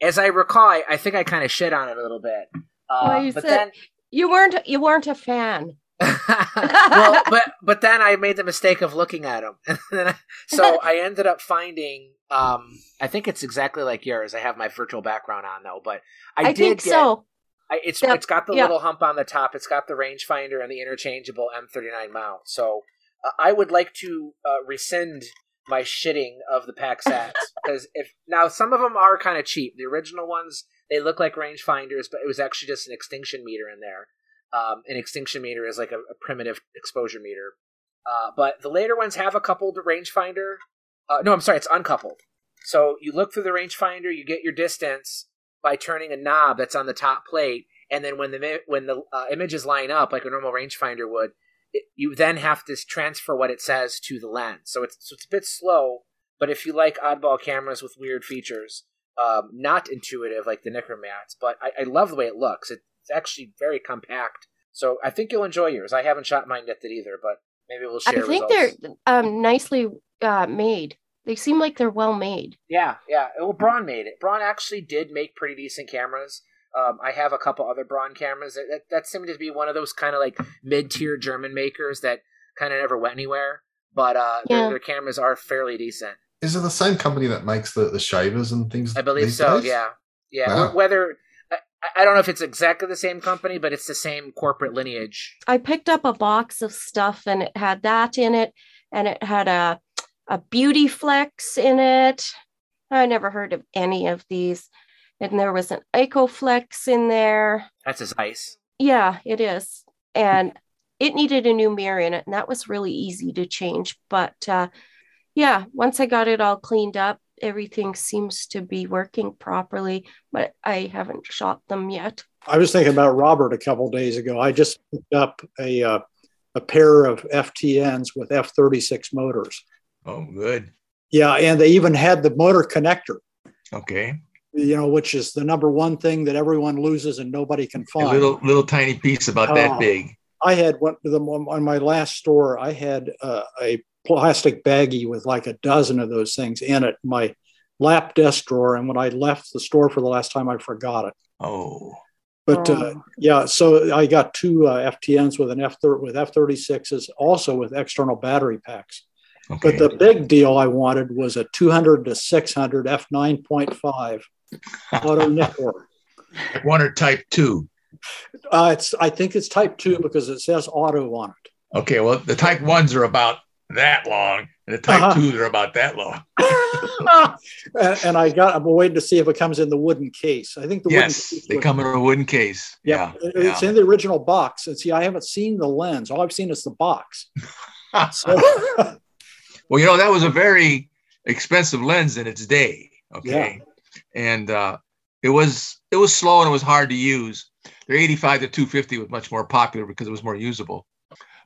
As I recall, I, I think I kind of shit on it a little bit. Uh, Well, you but said then, you weren't you weren't a fan. Well, but but then I made the mistake of looking at them, I, so I ended up finding. Um, I think it's exactly like yours. I have my virtual background on though, but I, I, did think get, so. I, it's Yep, it's got the yeah. little hump on the top. It's got the rangefinder and the interchangeable M39 mount. So uh, I would like to uh, rescind my shitting of the Paxettes because if now some of them are kind of cheap. The original ones they look like rangefinders, but it was actually just an extinction meter in there. Um, an extinction meter is like a, a primitive exposure meter. Uh, but the later ones have a coupled rangefinder. Uh, no, I'm sorry, it's uncoupled. So you look through the rangefinder, you get your distance by turning a knob that's on the top plate, and then when the when the uh, images line up like a normal rangefinder would, it, you then have to transfer what it says to the lens. So it's so it's a bit slow, but if you like oddball cameras with weird features, um, not intuitive like the Nikkormats, but I, I love the way it looks. It, it's actually very compact. So I think you'll enjoy yours. I haven't shot mine yet either, but maybe we'll share. I think results. they're um, nicely uh, made. They seem like they're well made. Yeah, yeah. Well, Braun made it. Braun actually did make pretty decent cameras. Um, I have a couple other Braun cameras that, that, that seemed to be one of those kind of like mid tier German makers that kind of never went anywhere. But uh, Yeah. their, their cameras are fairly decent. Is it the same company that makes the, the shavers and things? I believe so. days? Yeah, yeah. Wow. Whether I, don't know if it's exactly the same company, but it's the same corporate lineage. I picked up a box of stuff and it had that in it, and it had a a beauty flex in it. I never heard of any of these. And there was an Ikoflex in there. That's his ice. Yeah, it is. And it needed a new mirror in it, and that was really easy to change. But uh, yeah, once I got it all cleaned up, everything seems to be working properly, but I haven't shot them yet. I was thinking about Robert a couple days ago. I just picked up a uh, a pair of FTNs with F36 motors. Oh, good. Yeah, and they even had the motor connector. Okay. You know, which is the number one thing that everyone loses and nobody can find. A find. little little tiny piece about that Oh. big. I had one of them on my last store. I had uh, a plastic baggie with like a dozen of those things in it, my lap desk drawer. And when I left the store for the last time, I forgot it. Oh. But uh, yeah, so I got two uh, FTNs with an F with F36s, also with external battery packs. But the big deal I wanted was a 200 to 600 f9.5 auto Nikkor. One or type two. Uh, it's I think it's Type Two because it says auto on it. Okay, well the type ones are about that long, and the type Uh-huh. twos are about that long. and, and I got I'm waiting to see if it comes in the wooden case. I think the yes, wooden case they come in a wooden case. Yeah, Yeah, it's yeah. in the original box. And see, I haven't seen the lens. All I've seen is the box. so Well, you know that was a very expensive lens in its day. Okay, and uh, it was it was slow and it was hard to use. The 85 to 250 was much more popular because it was more usable.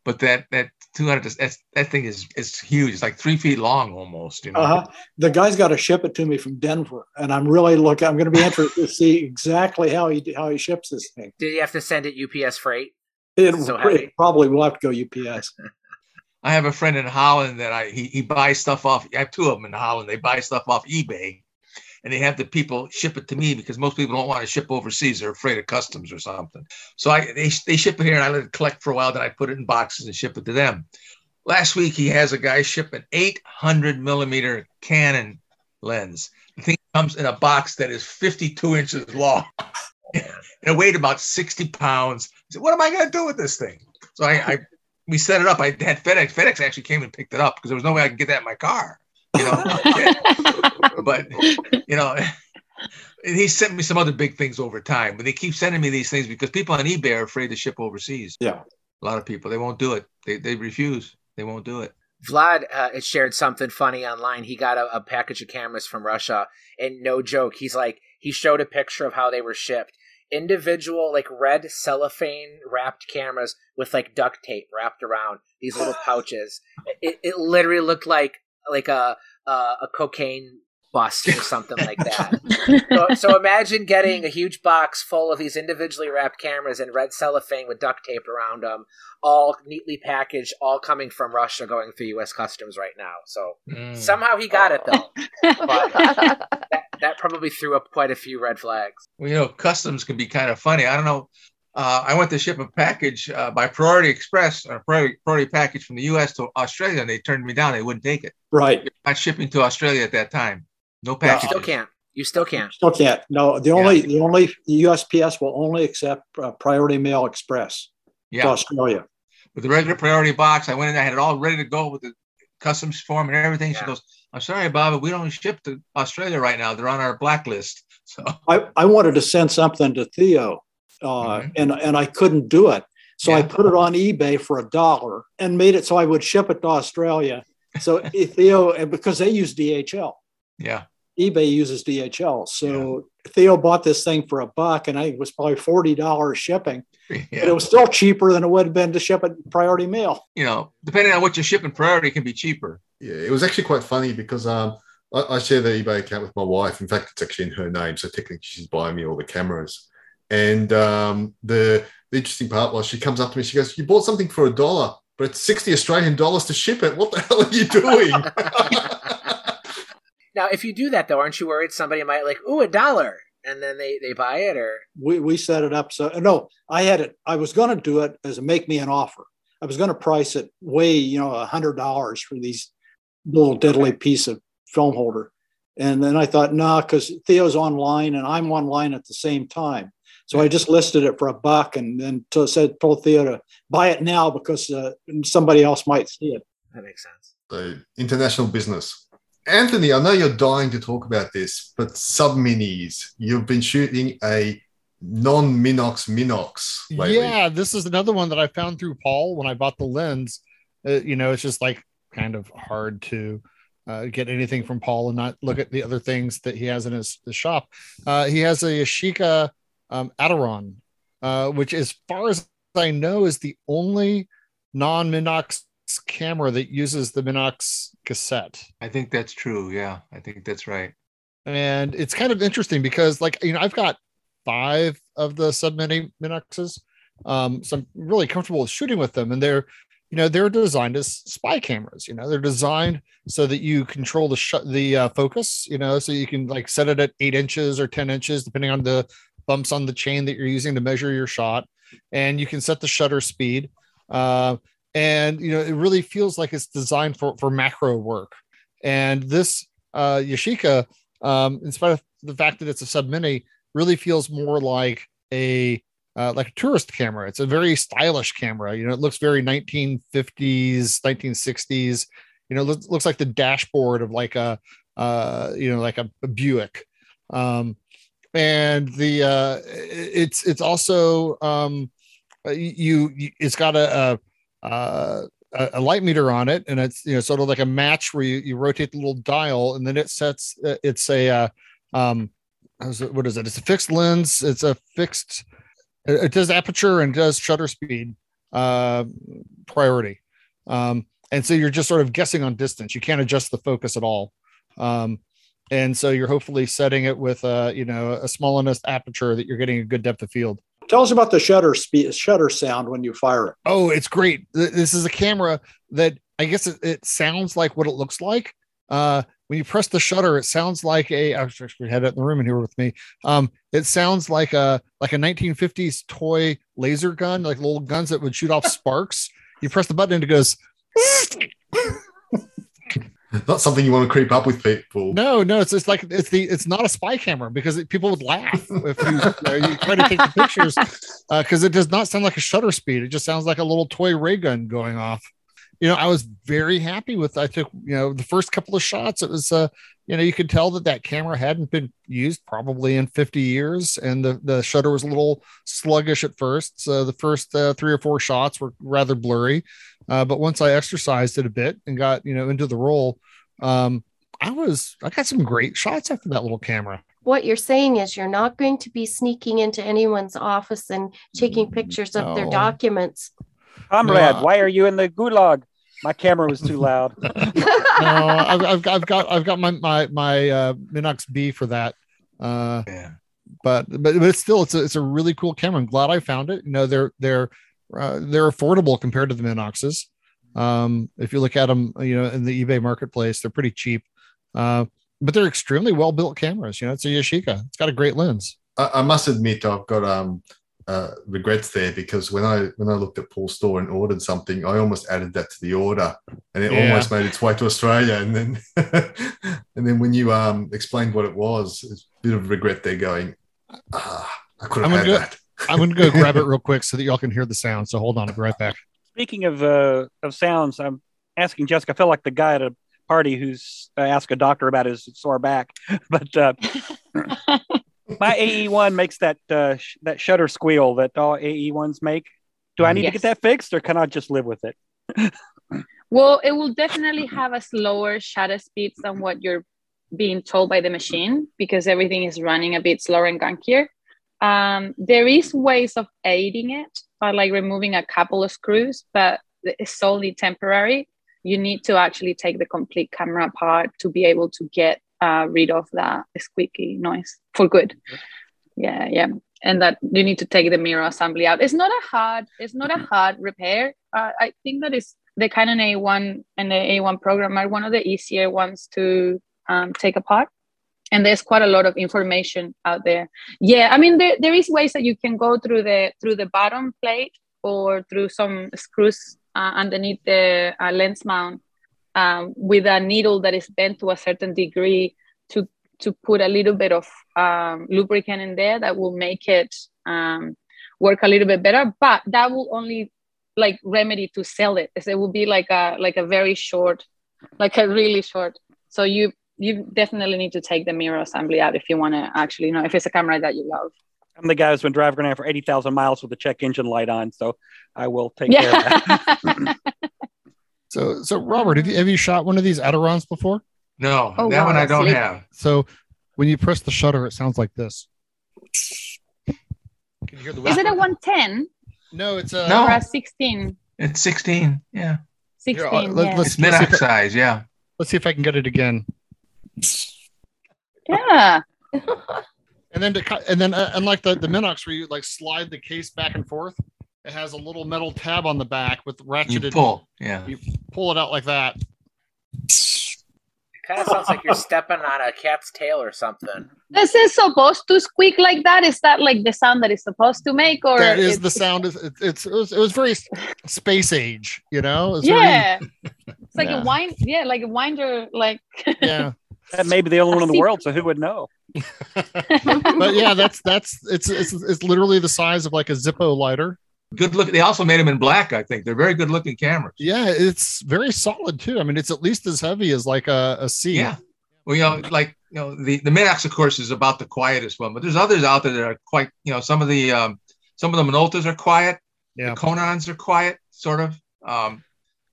But that that 200 that's, that thing is is huge. It's like three feet long almost. You know. uh-huh. the guy's got to ship it to me from Denver, and I'm really looking. I'm going to be interested to see exactly how he how he ships this thing. Did you have to send it UPS freight? It, so it probably will have to go UPS. I have a friend in Holland that I he, he buys stuff off. I have two of them in Holland. They buy stuff off eBay, and they have the people ship it to me because most people don't want to ship overseas. They're afraid of customs or something. So I they, they ship it here, and I let it collect for a while. Then I put it in boxes and ship it to them. Last week he has a guy ship an 800 millimeter Canon lens. The thing comes in a box that is 52 inches long and it weighed about 60 pounds. I said, what am I going to do with this thing? So I, I, we set it up. I had FedEx. FedEx actually came and picked it up because there was no way I could get that in my car. You know, but you know, he sent me some other big things over time. But they keep sending me these things because people on eBay are afraid to ship overseas. Yeah, a lot of people they won't do it. They they refuse. They won't do it. Vlad uh, shared something funny online. He got a, a package of cameras from Russia, and no joke, he's like he showed a picture of how they were shipped. Individual like red cellophane wrapped cameras with like duct tape wrapped around these little pouches. It, it literally looked like like a a, a cocaine bust or something like that. so, so, imagine getting a huge box full of these individually wrapped cameras in red cellophane with duct tape around them, all neatly packaged, all coming from Russia, going through U.S. Customs right now. So mm. somehow he got it though. that, that, probably threw up quite a few red flags. Well, you know, customs can be kind of funny. I don't know. Uh, I went to ship a package uh, by Priority Express, a priority, priority package from the U.S. to Australia, and they turned me down. They wouldn't take it. Right. You're not shipping to Australia at that time. No package. You still can't. You still can't. Still can't. No, the only yeah. the only USPS will only accept uh, Priority Mail Express yeah. to Australia. With the regular priority box, I went in. I had it all ready to go with the customs form and everything. Yeah. She goes, "I'm sorry, Bob, but we don't ship to Australia right now. They're on our blacklist." So I, I wanted to send something to Theo, uh, mm-hmm. and and I couldn't do it. So yeah. I put it on eBay for a dollar and made it so I would ship it to Australia. So Theo, because they use DHL. Yeah eBay uses DHL. So yeah. Theo bought this thing for a buck, and I it was probably forty dollars shipping. Yeah. But it was still cheaper than it would have been to ship it priority mail. You know, depending on what you're shipping, priority can be cheaper. Yeah, it was actually quite funny because um, I, I share the eBay account with my wife. In fact, it's actually in her name, so technically she's buying me all the cameras. And um, the the interesting part was she comes up to me, she goes, "You bought something for a dollar." But it's 60 Australian dollars to ship it. What the hell are you doing? Now, if you do that though, aren't you worried somebody might like, ooh, a dollar, and then they they buy it or? We we set it up so no, I had it. I was going to do it as a make me an offer. I was going to price it way, you know, a hundred dollars for these little diddly okay. piece of film holder, and then I thought, nah, because Theo's online and I'm online at the same time. So I just listed it for a buck, and then to, said told Theo to buy it now because uh, somebody else might see it. That makes sense. The international business. Anthony, I know you're dying to talk about this, but sub minis, you've been shooting a non Minox Minox. Lately. Yeah, this is another one that I found through Paul when I bought the lens. Uh, you know, it's just like kind of hard to uh, get anything from Paul and not look at the other things that he has in his, his shop. Uh, he has a Yashica um, Atoron, uh, which, as far as I know, is the only non Minox camera that uses the Minox cassette. I think that's true. Yeah, I think that's right. And it's kind of interesting because, like, you know, I've got five of the sub mini Minoxes, um, so I'm really comfortable with shooting with them, and they're, you know, they're designed as spy cameras. You know, they're designed so that you control the sh- the uh, focus. You know, so you can like set it at eight inches or ten inches, depending on the bumps on the chain that you're using to measure your shot, and you can set the shutter speed. Uh, and you know it really feels like it's designed for for macro work. And this uh yashica um in spite of the fact that it's a sub mini really feels more like a uh, like a tourist camera. It's a very stylish camera. You know it looks very 1950s 1960s you know looks, looks like the dashboard of like a uh you know like a, a buick. Um and the uh it's it's also um you, you it's got a, a uh, a, a, light meter on it, and it's you know sort of like a match where you, you rotate the little dial, and then it sets. Uh, it's a uh, um, what is it? It's a fixed lens. It's a fixed. It, does aperture and does shutter speed uh, priority, um, and so you're just sort of guessing on distance. You can't adjust the focus at all. Um, and so you're hopefully setting it with a you know a small enough aperture that you're getting a good depth of field Tell us about the shutter speed, shutter sound when you fire it. Oh, it's great. This is a camera that I guess it, it sounds like what it looks like. Uh, when you press the shutter, it sounds like a. I actually had it in the room in here with me. Um, it sounds like a like a 1950s toy laser gun, like little guns that would shoot off sparks. You press the button and it goes. Not something you want to creep up with people. No, no, it's just like it's the it's not a spy camera because it, people would laugh if you, know, you try to take the pictures uh, because it does not sound like a shutter speed. It just sounds like a little toy ray gun going off. You know, I was very happy with. I took you know the first couple of shots. It was uh you know you could tell that that camera hadn't been used probably in 50 years, and the the shutter was a little sluggish at first. So the first uh, three or four shots were rather blurry, uh, but once I exercised it a bit and got you know into the role um, I was I got some great shots after that little camera. What you're saying is you're not going to be sneaking into anyone's office and taking pictures of their documents. Comrade, No. why are you in the gulag? My camera was too loud. no, I've, I've, I've got I've got my my my uh, Minox B for that. Uh, Yeah. but but but it's still it's a, it's a really cool camera. I'm glad I found it. You know they're they're uh, they're affordable compared to the Minoxes. Um, if you look at them, you know in the eBay marketplace, they're pretty cheap. Uh, but they're extremely well built cameras. You know, it's a Yashica. It's got a great lens. I, I must admit I've got um uh, regrets there because when I when I looked at Paul's store and ordered something, I almost added that to the order, and it Yeah. almost made its way to Australia. And then and then when you um explained what it was, it's a bit of regret there. Going, ah, I could have I'm had gonna go- that. I'm going to go grab it real quick so that y'all can hear the sound. So hold on, I'll be right back. Speaking of uh, of sounds, I'm asking Jessica. I feel like the guy at a party who's uh, asked a doctor about his sore back, but uh, my AE one makes that uh, sh- that shutter squeal that all AE ones make. Do I need to get that fixed, or can I just live with it? Well, it will definitely have a slower shutter speed than what you're being told by the machine because everything is running a bit slower and gunkier. Um, there is ways of aiding it by like removing a couple of screws, but it's solely temporary. You need to actually take the complete camera apart to be able to get uh, rid of that squeaky noise for good. Yeah, yeah, and that you need to take the mirror assembly out. It's not a hard. It's not a hard repair. Uh, I think that is the Canon A1 and the A1 program are one of the easier ones to um, take apart. And there's quite a lot of information out there. Yeah, I mean there, there is ways that you can go through the through the bottom plate or through some screws uh, underneath the uh, lens mount um, with a needle that is bent to a certain degree to to put a little bit of um, lubricant in there that will make it um, work a little bit better. But that will only like remedy to sell it. It will be like a like a very short, like a really short. So you you definitely need to take the mirror assembly out if you want to actually know if it's a camera that you love. I'm the guy who's been driving around for eighty thousand miles with the check engine light on, so I will take care of that. So so Robert, have you have you shot one of these Atorons before? No, Oh, that wow, one I don't slick. have. So when you press the shutter, it sounds like this. Can you hear the Is it a 110 No, it's a No. or a 16? It's 16. Yeah. 16, Here, let- yeah. let's- It's mid see if I- size. Yeah. Let's see if I can get it again. yeah. And then to and then uh, unlike the the Minox where you like slide the case back and forth, it has a little metal tab on the back with ratcheted. You pull. Yeah. You pull it out like that. It kind of sounds like you're stepping on a cat's tail or something. This is supposed to squeak like that. Is that like the sound that it's supposed to make, or that is the sound. Is it, it's it was, it was very space age, you know. It was very- Yeah, it's like Yeah. a wind. Yeah, like a winder. Like yeah. That may be the only one in the world, so who would know? but yeah, that's that's it's it's it's literally the size of like a Zippo lighter. Good look. They also made them in black. I think they're very good looking cameras. Yeah, it's very solid too. I mean, it's at least as heavy as like a, a C. Yeah. Well, you know, like you know, the the Minox, of course, is about the quietest one, but there's others out there that are quite. You know, some of the um, some of the Minoltas are quiet. Yeah. The Conans are quiet, sort of. Um,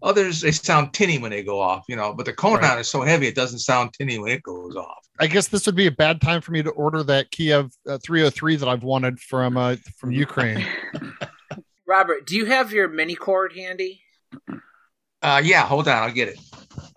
others they sound tinny when they go off. You know, but the Conan Right. is so heavy it doesn't sound tinny when it goes off. I guess this would be a bad time for me to order that Kiev uh, 303 that I've wanted from uh, from Ukraine. Robert, do you have your Minicord handy? Uh, yeah. Hold on, I'll get it.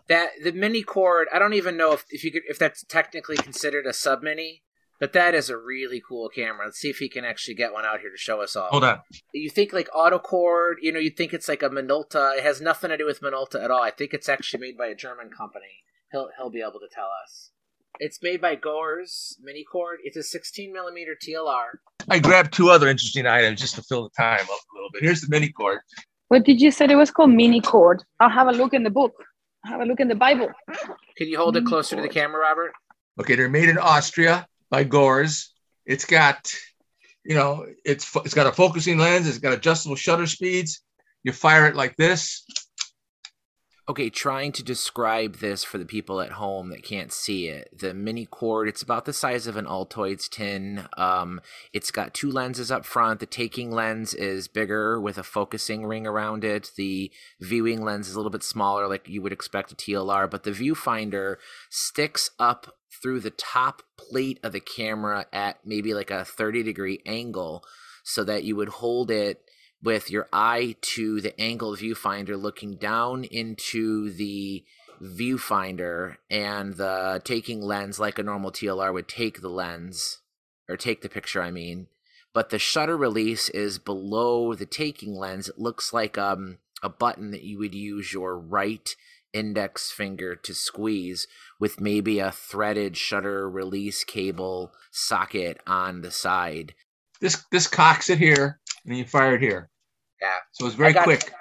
That the Minicord, I don't even know if, if you could if that's technically considered a sub mini, but that is a really cool camera. Let's see if he can actually get one out here to show us all. Hold on. You think like autocord, you know, you think it's like a Minolta. It has nothing to do with Minolta at all. I think it's actually made by a German company. He'll he'll be able to tell us. It's made by Goerz Minicord. It's a 16 millimeter TLR. I grabbed two other interesting items just to fill the time up a little bit. Here's the Minicord. what did you say? It was called Minicord. I'll have a look in the book. have a look in the Bible. Can you hold it closer to the camera, Robert? Okay, they're made in Austria by Goerz. It's got, you know, it's it's got a focusing lens. It's got adjustable shutter speeds. You fire it like this. Okay, trying to describe this for the people at home that can't see it. The Minicord, it's about the size of an Altoids tin. Um, it's got two lenses up front. The taking lens is bigger with a focusing ring around it. The viewing lens is a little bit smaller, like you would expect a TLR, but the viewfinder sticks up through the top plate of the camera at maybe like a 30 degree angle so that you would hold it with your eye to the angle viewfinder looking down into the viewfinder and the taking lens like a normal TLR would take the lens or take the picture I mean. But the shutter release is below the taking lens. It looks like um a button that you would use your right index finger to squeeze with maybe a threaded shutter release cable socket on the side. This this cocks it here, and you fire it here. Yeah So it's very I got- quick.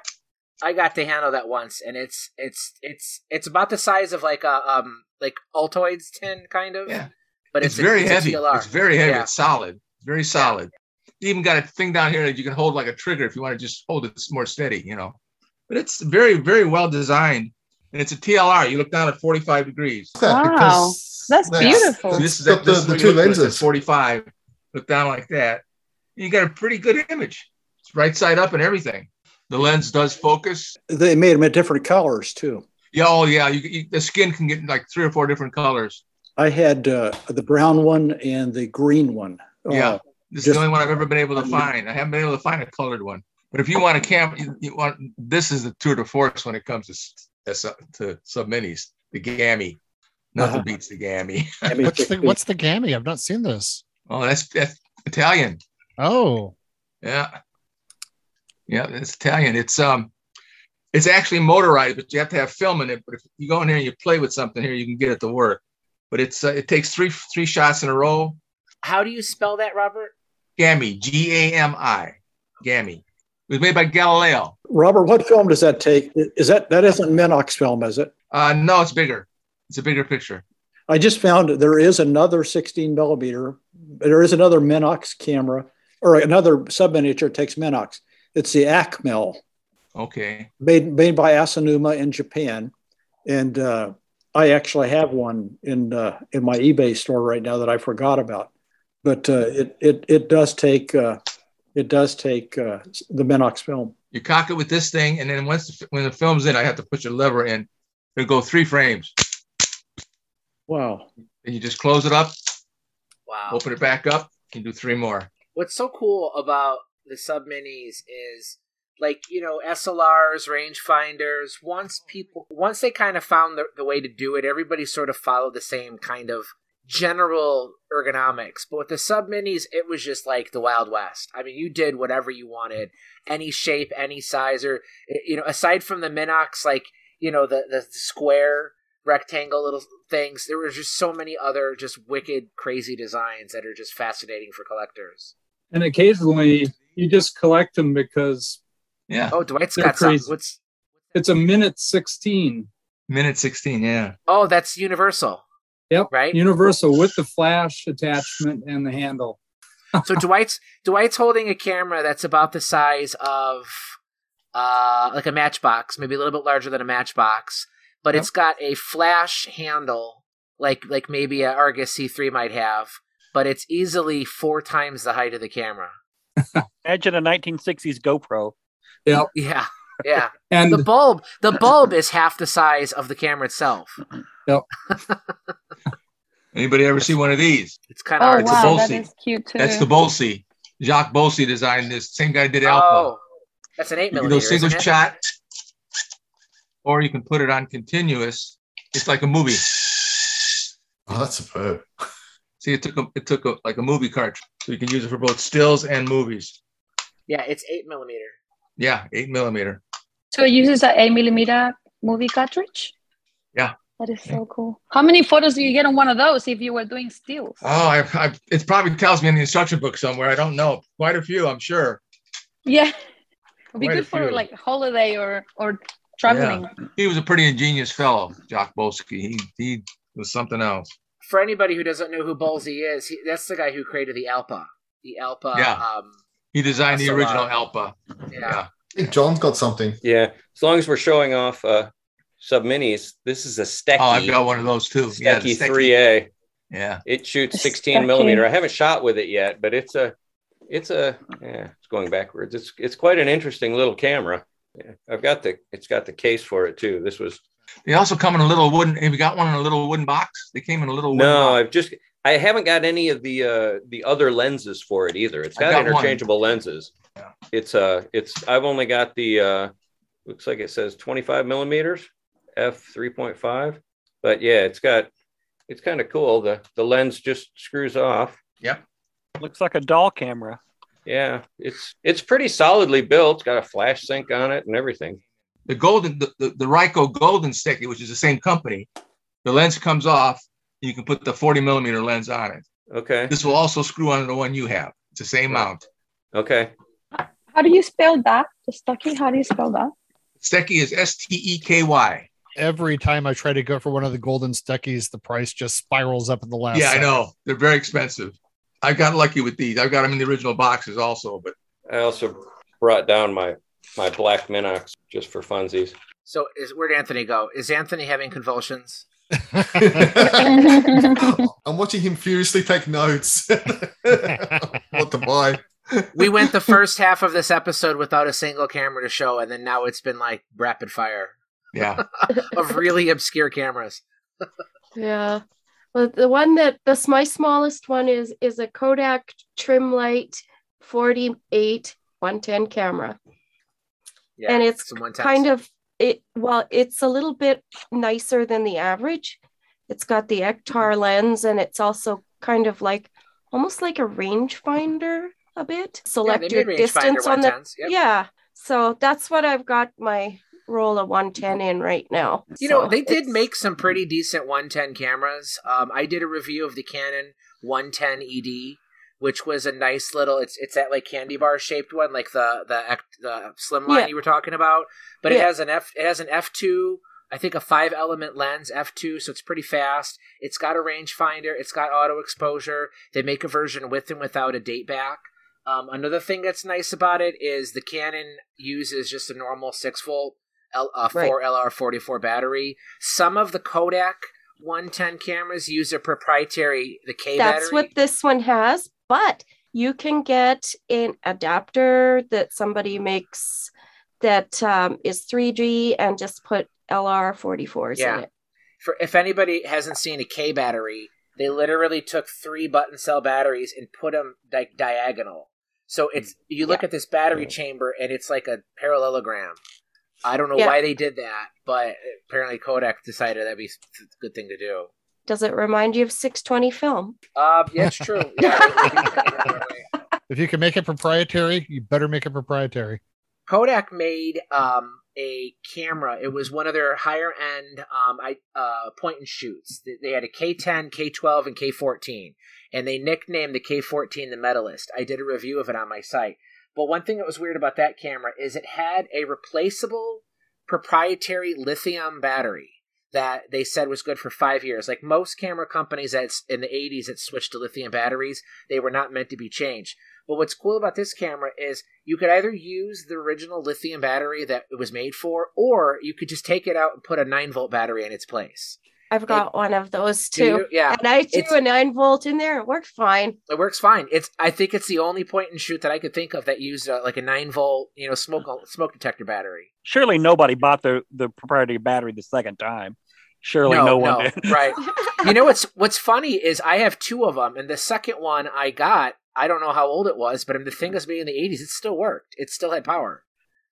I got to handle that once, and it's it's it's it's about the size of like a um like Altoids tin kind of. Yeah. But it's, it's, a- very it's a heavy. TLR. It's very heavy. Yeah. It's solid. Very solid. You even got a thing down here that you can hold like a trigger if you want to just hold it more steady, you know. But it's very, very well designed. And it's a TLR. You look down at 45 degrees. Wow, because that's that's- beautiful. So this is got at, this the- is the two you look at, it's at lenses. 45. Look down like that. You got a pretty good image. It's right side up and everything. The lens does focus. They made them in different colors too. Yeah, oh yeah. You, you, the skin can get like three or four different colors. I had uh, the brown one and the green one. Yeah. Uh, This is the only one I've ever been able to find. I haven't been able to find a colored one. But if you want a cam, you, you want this is the tour de force when it comes to s- to, to sub minis. The Gami, nothing Uh-huh. beats the Gami. What's the what's the Gami? I've not seen this. Oh, that's that's Italian. Oh, Yeah, yeah, it's Italian. It's um, it's actually motorized, but you have to have film in it. But if you go in here and you play with something here, you can get it to work. But it's uh, it takes three three shots in a row. How do you spell that, Robert? Gami, G A M I, Gami. It was made by Galileo. Robert, what film does that take? Is that that isn't Minox film, is it? Uh, no, it's bigger. It's a bigger picture. I just found there is another 16 millimeter. There is another Minox camera or another sub miniature takes Minox. It's the Acmel Okay. made made by Asanuma in Japan, and uh, I actually have one in uh, in my eBay store right now that I forgot about. But uh, it it it does take uh, it does take uh, the Minox film. You cock it with this thing, and then once the, when the film's in, I have to put a lever in. It'll go three frames. Wow. Then you just close it up, Wow. open it back up, you can do three more. What's so cool about the sub minis is like you know SLRs, rangefinders. Once people, once they kind of found the, the way to do it, everybody sort of followed the same kind of general ergonomics. But with the sub minis, it was just like the Wild West. I mean, you did whatever you wanted, any shape, any size, or eh, you know, aside from the Minox, like you know the the square rectangle little things there were just so many other just wicked crazy designs that are just fascinating for collectors And occasionally you just collect them because Yeah. oh dwight's They're got some what's it's a minute 16. Minute 16, yeah. oh that's universal Yep. Right? Universal with the flash attachment and the handle. so dwight's dwight's holding a camera that's about the size of uh like a matchbox maybe a little bit larger than a matchbox but it's got a flash handle like like maybe a argus c3 might have but it's easily four times the height of the camera Imagine a 1960s GoPro. Yep. yeah yeah And the bulb the bulb is half the size of the camera itself yep. Anybody ever see one of these? it's kind Oh of hard It's a wow, that Bolsey. is cute too. That's the Bolsey. Jacques Bolsey designed this. Same guy did to Alpa. oh that's an eight you can go single isn't it? shot, or you can put it on continuous. It's like a movie. Oh, that's superb. See, it took a, it took a, like a movie cartridge, so you can use it for both stills and movies. yeah it's eight millimeter Yeah, eight millimeter. so it uses a 8 millimeter movie cartridge. Yeah. That is so cool. How many photos do you get on one of those if you were doing stills? Oh, I, I, it probably tells me in the instruction book somewhere. I don't know. Quite a few, I'm sure. Yeah. It'd be Quite good for few. like holiday or or traveling. Yeah. He was a pretty ingenious fellow, Jacques Bolsey. He he was something else. For anybody who doesn't know who Bolsey is, he, that's the guy who created the Alpa. The Alpa. Yeah. Um, He designed the SLR. original Alpa. Yeah. I think John's got something. Yeah, as long as we're showing off uh, sub minis, this is a Steky. Oh, I've got one of those too. Yeah, Steky Steky. 3A. Yeah. It shoots 16 Steky. millimeter. I haven't shot with it yet, but it's a, it's a, yeah, it's going backwards. It's it's quite an interesting little camera. Yeah, I've got the, it's got the case for it too. This was They also come in a little wooden. Have you got one in a little wooden box? They came in a little wooden no, box. I've just, I haven't got any of the uh the other lenses for it either. It's I've got, got one. interchangeable lenses. Yeah. It's uh, it's I've only got the uh, looks like it says 25 millimeters, f 3.5, but yeah, it's got, it's kind of cool. The the lens just screws off. Yep. Looks like a doll camera. Yeah, it's it's pretty solidly built. Got a flash sync on it and everything. The golden, the, the, the Ryko Golden Steky, which is the same company, the lens comes off. You can put the 40 millimeter lens on it. Okay. This will also screw onto the one you have. It's the same mount. Okay. How do you spell that? The Stucky? How do you spell that? Steky is S T E K Y. Every time I try to go for one of the golden steckies, the price just spirals up in the last. Yeah, I know. They're very expensive. I got lucky with these. I've got them in the original boxes also, but I also brought down my my black Minox just for funsies. So is where'd Anthony go? Is Anthony having convulsions? I'm watching him furiously take notes. what to buy? We went the first half of this episode without a single camera to show, and then now it's been like rapid fire yeah. of really obscure cameras. Yeah. Well, the one that this my smallest one is is a Kodak Trimlite 48 110 camera. Yeah, and it's kind of it well, it's a little bit nicer than the average. It's got the Ektar lens and it's also kind of like almost like a rangefinder a bit. Select they your distance on the yep. yeah. So that's what I've got my roll of 110 in right now. You know, they did it's- make some pretty decent 110 cameras. Um, I did a review of the Canon 110 ED, which was a nice little. It's it's that like candy bar shaped one, like the the the slim line Yeah. you were talking about. But it has an f it has an f two. I think a five element lens f two, so it's pretty fast. It's got a rangefinder. It's got auto exposure. They make a version with and without a date back. Um, another thing that's nice about it is the Canon uses just a normal six volt L, uh, Right. four LR44 battery. Some of the Kodak 110 cameras use a proprietary the K battery. That's battery. what this one has, but you can get an adapter that somebody makes that um, is 3G and just put LR44s Yeah. in it. For if anybody hasn't seen a K battery, they literally took three button cell batteries and put them like diagonal. So it's you look at this battery chamber and it's like a parallelogram. I don't know Yeah. why they did that, but apparently Kodak decided that'd be a good thing to do. Does it remind you of 620 film? Uh, yeah, it's true. Yeah, If you can make it proprietary, you better make it proprietary. Kodak made um, a camera. It was one of their higher end um, I, uh, point and shoots. They- They had a K10, K12, and K14, and they nicknamed the K14 the Medalist. I did a review of it on my site. But one thing that was weird about that camera is it had a replaceable proprietary lithium battery that they said was good for five years. Like most camera companies that's in the 80s that switched to lithium batteries, they were not meant to be changed. But what's cool about this camera is you could either use the original lithium battery that it was made for, or you could just take it out and put a 9 volt battery in its place. I've got one of those Do you? too. Yeah. And I threw It's- a 9 volt in there. It worked fine. It works fine. It's I think it's the only point and shoot that I could think of that used uh, like a 9 volt, you know, smoke smoke detector battery. Surely nobody bought the, the proprietary battery the second time. Surely no, one did. right. You know what's what's funny is I have two of them, and the second one I got, I don't know how old it was, but the thing was made in the '80s. It still worked. It still had power.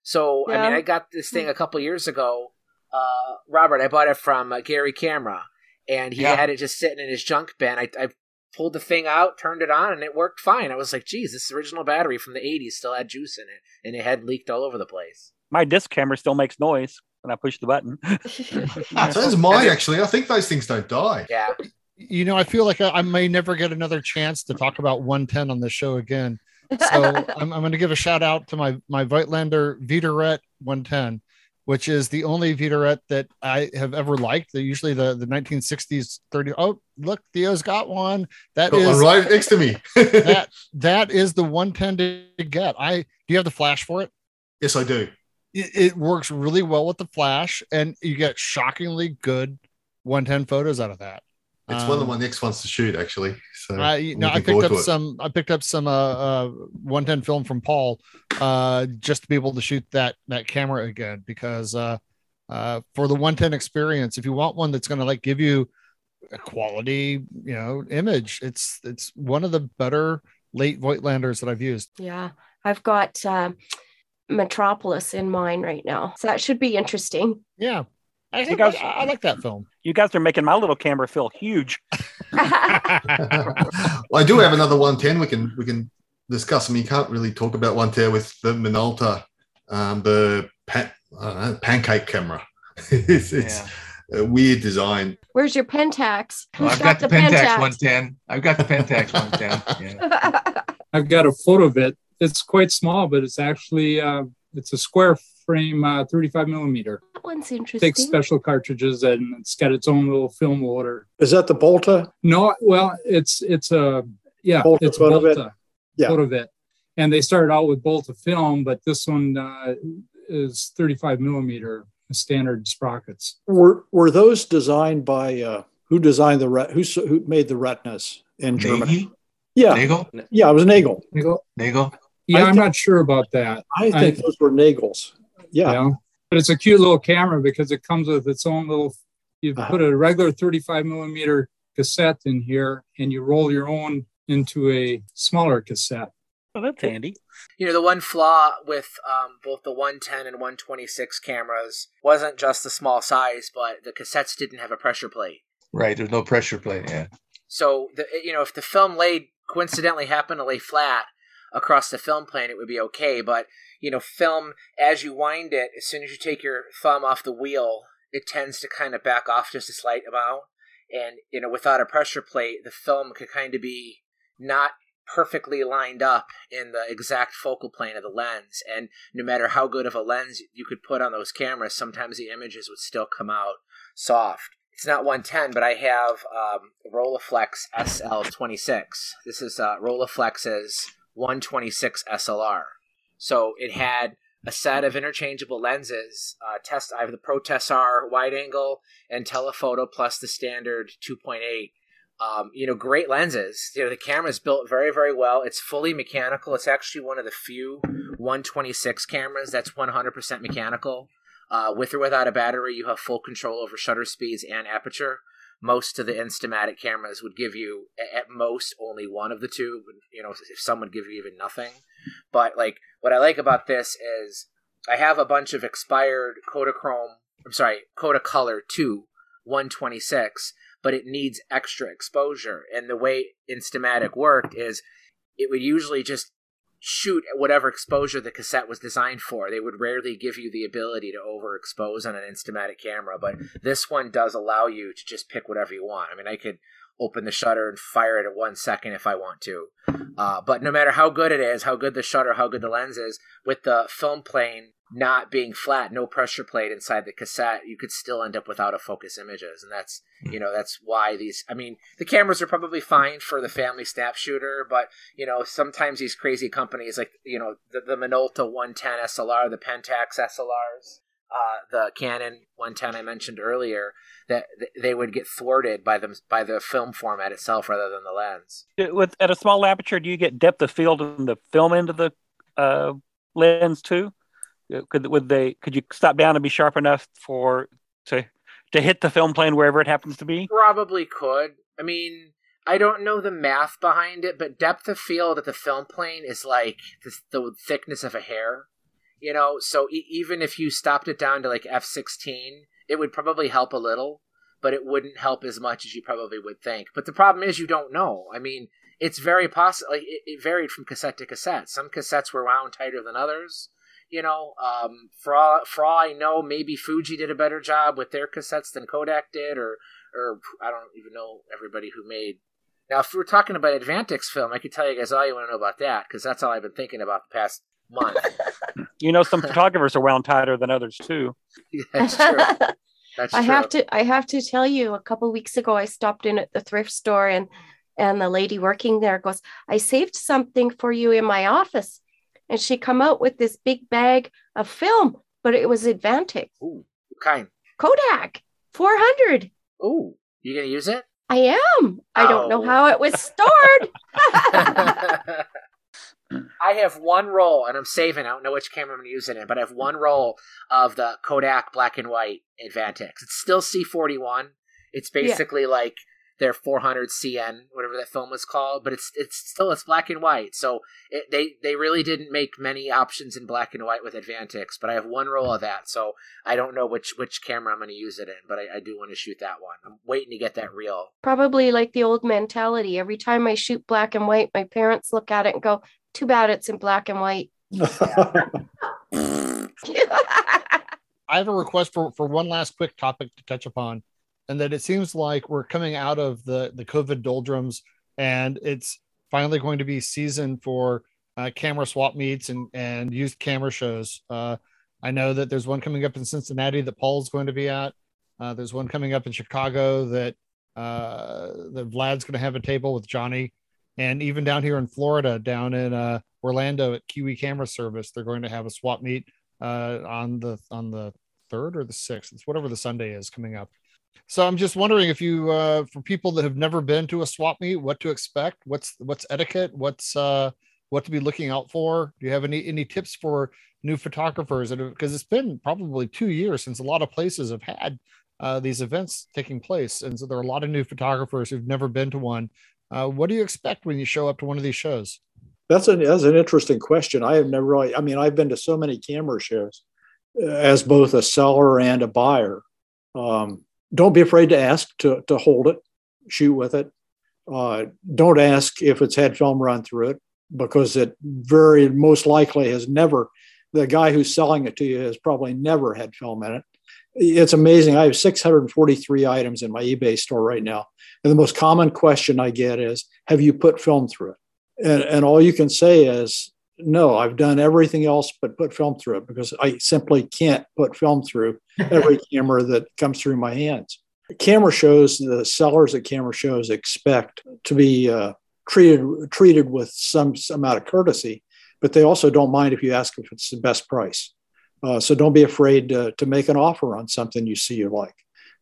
So I mean, I got this thing a couple years ago. Uh, Robert, I bought it from uh, Gary Camera, and he Yeah. had it just sitting in his junk bin. I, I pulled the thing out, turned it on, and it worked fine. I was like, "Geez, this original battery from the '80s still had juice in it, and it had leaked all over the place." My disc camera still makes noise when I push the button. So does mine, actually. I think those things don't die. Yeah. You know, I feel like I, I may never get another chance to talk about 110 on this show again. So I'm, I'm going to give a shout out to my my Voigtlander Vitoret 110. which is the only Vitoret that I have ever liked. They're usually the, the 1960s 30. Oh, look, Theo's got one. That Got is one right next to me. that that is the 110 to get. I do you have the flash for it? Yes, I do. It, it works really well with the flash, and you get shockingly good 110 photos out of that. It's one of Um, my next ones to shoot, actually. So I I'm no, I picked up some. I picked up some uh, uh 110 film from Paul, uh, just to be able to shoot that that camera again because uh, uh, for the 110 experience, if you want one that's going to like give you a quality, you know, image, it's it's one of the better late Voigtlanders that I've used. Yeah, I've got um, Metropolis in mind right now, so that should be interesting. Yeah, I, You guys- I, I like that film. You guys are making my little camera feel huge. Well, I do have another 110 we can we can discuss. I mean, you can't really talk about 110 with the Minolta, um, the pan, I know, pancake camera. it's it's a weird design. Where's your Pentax? Well, I've got the Pentax Pentax? 110. I've got the Pentax 110. Yeah. I've got a photo of it. It's quite small, but it's actually uh, it's a square frame, uh, 35 millimeter. That one's interesting. Takes special cartridges and it's got its own little film loader. Is that the Bolta? No, well, it's it's a yeah, Bolta it's Photavit? Bolta Yeah. Photavit. and they started out with Bolta film, but this one uh, is 35 millimeter standard sprockets. Were were those designed by uh, who designed the ret- who who made the retinas in Germany? Nagy? Yeah, Nagel? yeah, it was Nagel. Nagel? Nagel? Yeah, I I'm thi- not sure about that. I think those were Nagel's. Yeah. But it's a cute little camera because it comes with its own little. You Uh-huh. put a regular 35 millimeter cassette in here, and you roll your own into a smaller cassette. Oh, that's handy. You know, the one flaw with um, both the 110 and 126 cameras wasn't just the small size, but the cassettes didn't have a pressure plate. Right. There's no pressure plate. Yeah. So, the, you know, if the film laid coincidentally happened to lay flat across the film plane, it would be okay. But you know, film as you wind it, as soon as you take your thumb off the wheel, it tends to kind of back off just a slight amount. And you know, without a pressure plate, the film could kind of be not perfectly lined up in the exact focal plane of the lens. And no matter how good of a lens you could put on those cameras, sometimes the images would still come out soft. It's not 110, but I have um, Rolleiflex SL26. This is uh, Rolleiflex's 126 SLR. So it had a set of interchangeable lenses. Uh, test I have the Pro Tessar wide angle and telephoto plus the standard 2.8. Um, you know, great lenses. You know, the camera is built very, very well. It's fully mechanical. It's actually one of the few 126 cameras that's 100% mechanical. Uh, with or without a battery, you have full control over shutter speeds and aperture. Most of the Instamatic cameras would give you, at most, only one of the two. You know, if some would give you even nothing. But like, what I like about this is I have a bunch of expired Kodachrome. I'm sorry, Kodacolor 2 126, but it needs extra exposure. And the way Instamatic worked is it would usually just shoot at whatever exposure the cassette was designed for. They would rarely give you the ability to overexpose on an Instamatic camera, but this one does allow you to just pick whatever you want. I mean, I could open the shutter and fire it at one second if I want to. Uh, but no matter how good it is, how good the shutter, how good the lens is, with the film plane not being flat, no pressure plate inside the cassette, you could still end up without a focus images. And that's, you know, that's why these, I mean, the cameras are probably fine for the family snap shooter, but, you know, sometimes these crazy companies like, you know, the, the Minolta 110 SLR, the Pentax SLRs, uh, the Canon 110 I mentioned earlier, that they would get thwarted by them by the film format itself rather than the lens. With at a small aperture, do you get depth of field in the film end of the uh, lens too? Uh, Could would they could you stop down and be sharp enough for to to hit the film plane wherever it happens to be? Probably could. I mean, I don't know the math behind it, but depth of field at the film plane is like the, the thickness of a hair. You know, so e- even if you stopped it down to like f16, it would probably help a little, but it wouldn't help as much as you probably would think. But the problem is you don't know. I mean, it's very possible. Like, it, it varied from cassette to cassette. Some cassettes were wound tighter than others. You know, um, for all for all I know, maybe Fuji did a better job with their cassettes than Kodak did, or or I don't even know everybody who made. Now, if we're talking about Advantix film, I could tell you guys all you want to know about that because that's all I've been thinking about the past month. You know, some photographers are wound tighter than others too. That's true. That's I true. have to I have to tell you a couple weeks ago I stopped in at the thrift store and and the lady working there goes, I saved something for you in my office. And she come out with this big bag of film, but it was Advantix. Ooh, what kind. Kodak 400. Ooh, you gonna use it? I am. I don't know Oh. how it was stored. I have one roll, and I'm saving. I don't know which camera I'm going to use it in, but I have one roll of the Kodak black and white Advantix. It's still C41. It's Yeah. basically like their 400 CN, whatever that film was called, but it's it's still it's black and white. So it, they they really didn't make many options in black and white with Advantix. But I have one roll of that, so I don't know which which camera I'm going to use it in, but I, I do want to shoot that one. I'm waiting to get that reel. Probably like the old mentality. Every time I shoot black and white, my parents look at it and go, too bad it's in black and white. I have a request for, for one last quick topic to touch upon, and that it seems like we're coming out of the, the COVID doldrums, and it's finally going to be season for uh, camera swap meets and, and used camera shows. Uh, I know that there's one coming up in Cincinnati that Paul's going to be at. Uh, there's one coming up in Chicago that uh, that Vlad's going to have a table with Johnny, and even down here in Florida, down in uh, Orlando at Kiwi Camera Service, they're going to have a swap meet uh, on the on the third or the sixth. It's whatever the Sunday is coming up. So I'm just wondering if you, uh, for people that have never been to a swap meet, what to expect? What's what's etiquette? What's uh, what to be looking out for? Do you have any any tips for new photographers? Because it's been probably two years since a lot of places have had uh, these events taking place, and so there are a lot of new photographers who've never been to one. Uh, what do you expect when you show up to one of these shows? That's an that's an interesting question. I have never really. I mean, I've been to so many camera shows uh, as both a seller and a buyer. Um, don't be afraid to ask to to hold it, shoot with it. Uh, don't ask if it's had film run through it because it very most likely has never. The guy who's selling it to you has probably never had film in it. It's amazing. I have 643 items in my eBay store right now, and the most common question I get is, "Have you put film through it?" and, and all you can say is no i've done everything else but put film through it because i simply can't put film through every camera that comes through my hands. Camera shows the sellers at camera shows expect to be uh, treated treated with some amount of courtesy but they also don't mind if you ask if it's the best price. Uh, so don't be afraid to, to make an offer on something you see you like.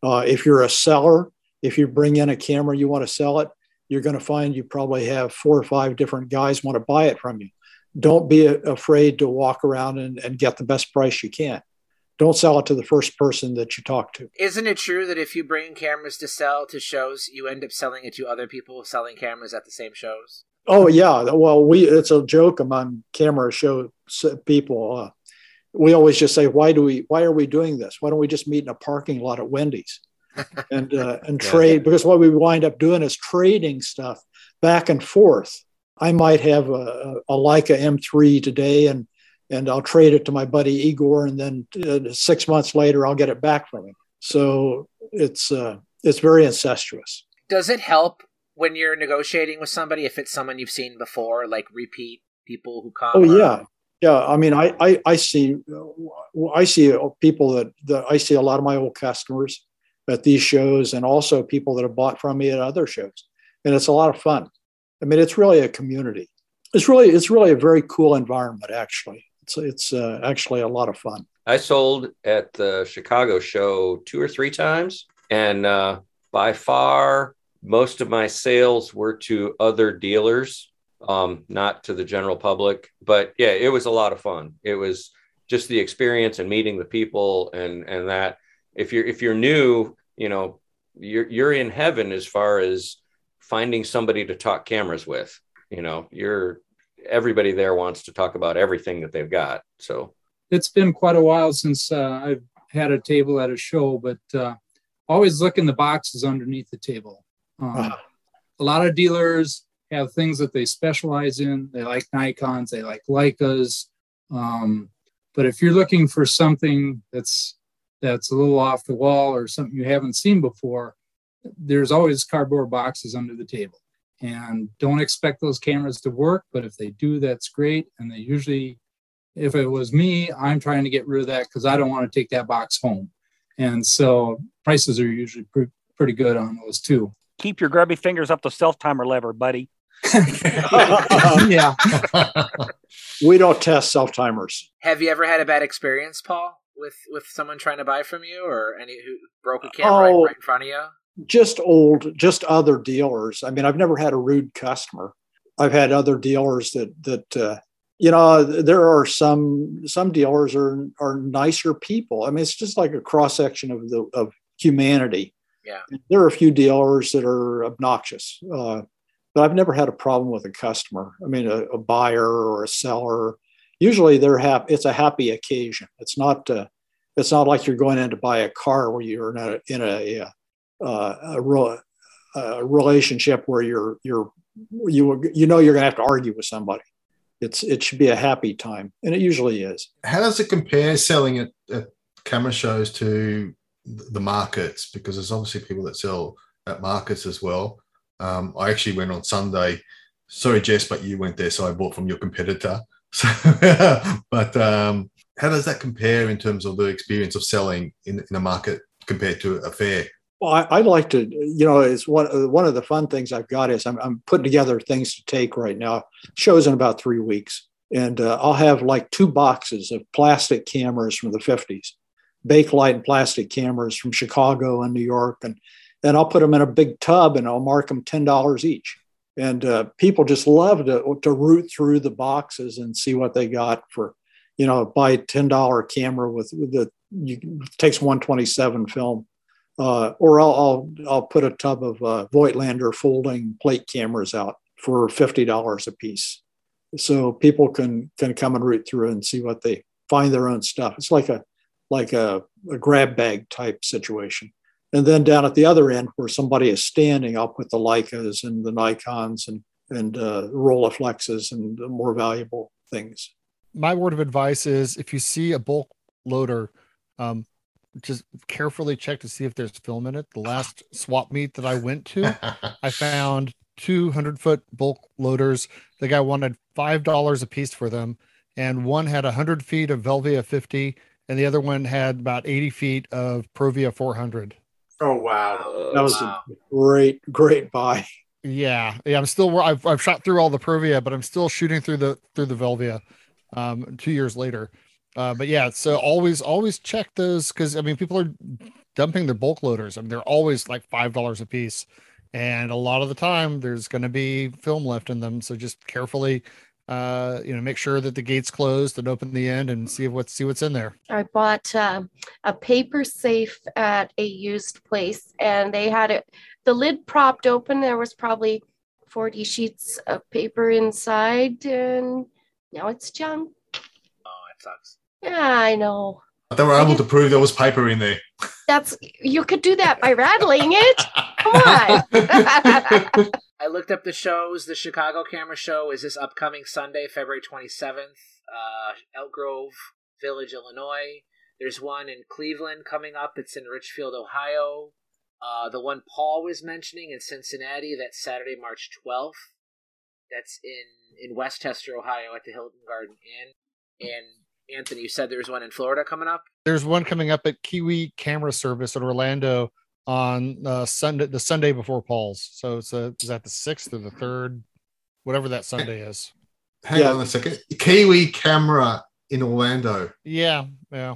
Uh, if you're a seller if you bring in a camera you want to sell it you're going to find you probably have four or five different guys want to buy it from you. Don't be afraid to walk around and, and get the best price you can. Don't sell it to the first person that you talk to. Isn't it true that if you bring cameras to sell to shows, you end up selling it to other people selling cameras at the same shows? Oh yeah, well we it's a joke among camera show people. Uh, we always just say, why do we? Why are we doing this? Why don't we just meet in a parking lot at Wendy's? and uh, and Yeah. trade because what we wind up doing is trading stuff back and forth. I might have a, a Leica M3 today, and and I'll trade it to my buddy Igor, and then uh, six months later I'll get it back from him. So it's uh, it's very incestuous. Does it help when you're negotiating with somebody if it's someone you've seen before, like repeat people who come? Oh or- yeah, yeah. I mean, I I, I see I see people that, that I see a lot of my old customers at these shows, and also people that have bought from me at other shows, and it's a lot of fun. I mean, it's really a community. It's really it's really a very cool environment. Actually, it's it's uh, actually a lot of fun. I sold at the Chicago show two or three times, and uh, by far most of my sales were to other dealers, um, not to the general public. But yeah, it was a lot of fun. It was just the experience and meeting the people, and and that if you're if you're new, you know, you're you're in heaven as far as finding somebody to talk cameras with. You know, you're everybody there wants to talk about everything that they've got. So it's been quite a while since uh, I've had a table at a show, but uh, always look in the boxes underneath the table. Um, A lot of dealers have things that they specialize in. They like Nikon's, they like Leicas. Um, but if you're looking for something that's that's a little off the wall or something you haven't seen before, there's always cardboard boxes under the table. And don't expect those cameras to work, but if they do, that's great. And they usually if it was me, I'm trying to get rid of that because I don't want to take that box home. And so prices are usually pre- pretty good on those too. Keep your grubby fingers up the self timer lever, buddy. yeah. we don't test self timers. Have you ever had a bad experience, Paul, with with someone trying to buy from you, or any who broke a camera Oh. right, right in front of you? Just old, just other dealers. I mean, I've never had a rude customer. I've had other dealers that that uh, you know there are some some dealers are are nicer people. I mean, it's just like a cross section of the of humanity. Yeah. There are a few dealers that are obnoxious, uh, but I've never had a problem with a customer. I mean, a, a buyer or a seller. Usually, they're happy. It's a happy occasion. It's not. Uh, it's not like you're going in to buy a car where you're in a in a uh, a, real, a relationship where you're you're you you know you're going to have to argue with somebody. It's it should be a happy time, and it usually is. How does it compare selling at, at camera shows to the markets? Because there's obviously people that sell at markets as well. Um, I actually went on Sunday. Sorry, Jess, but you went there, so I bought from your competitor. So, but um, how does that compare in terms of the experience of selling in, in a market compared to a fair? Well, I, I'd like to, you know, it's one uh, one of the fun things I've got is I'm, I'm putting together things to take right now. Shows in about three weeks, and uh, I'll have like two boxes of plastic cameras from the 50s, Bakelite and plastic cameras from Chicago and New York, and and I'll put them in a big tub and I'll mark them ten dollars each. And uh, people just love to to root through the boxes and see what they got for, you know, buy a ten dollar camera with, with the you, takes one twenty seven film uh, or I'll, I'll I'll put a tub of uh, Voigtlander folding plate cameras out for fifty dollars a piece, so people can can come and root through and see what they find their own stuff. It's like a like a, a grab bag type situation. And then down at the other end where somebody is standing, I'll put the Leicas and the Nikons and and uh, Rolleiflexes and more valuable things. my word of advice is if you see a bulk loader, um, just carefully check to see if there's film in it. The last swap meet that I went to, I found 200 foot bulk loaders. The guy wanted $5 a piece for them. And one had 100 feet of Velvia 50, and the other one had about 80 feet of Provia 400. Oh wow, That was a great great buy. Yeah, yeah. I'm still. I've I've shot through all the Provia, but I'm still shooting through the through the Velvia. Um, two years later, uh, but yeah. So always always check those because I mean people are dumping their bulk loaders. I mean they're always like five dollars a piece, and a lot of the time there's going to be film left in them. So just carefully, uh, you know, make sure that the gate's closed and open the end and see what see what's in there. I bought um, a paper safe at a used place, and they had it the lid propped open. There was probably 40 sheets of paper inside, and now it's junk. Oh, it sucks. Yeah, I know. But They were able to prove there was paper in there. That's you could do that by rattling it. Come on. I looked up the shows. The Chicago Camera Show is this upcoming Sunday, February 27th, uh, Elk Grove Village, Illinois. There's one in Cleveland coming up. It's in Richfield, Ohio. Uh, the one Paul was mentioning in Cincinnati, that's Saturday, March 12th. That's in, in Westchester, Ohio at the Hilton Garden Inn. And Anthony, you said there's one in Florida coming up? There's one coming up at Kiwi Camera Service in Orlando on uh, Sunday, the Sunday before Paul's. So it's a, is that the sixth or the third, whatever that Sunday is. Hang Yeah. on a second. Kiwi camera in Orlando. Yeah, yeah.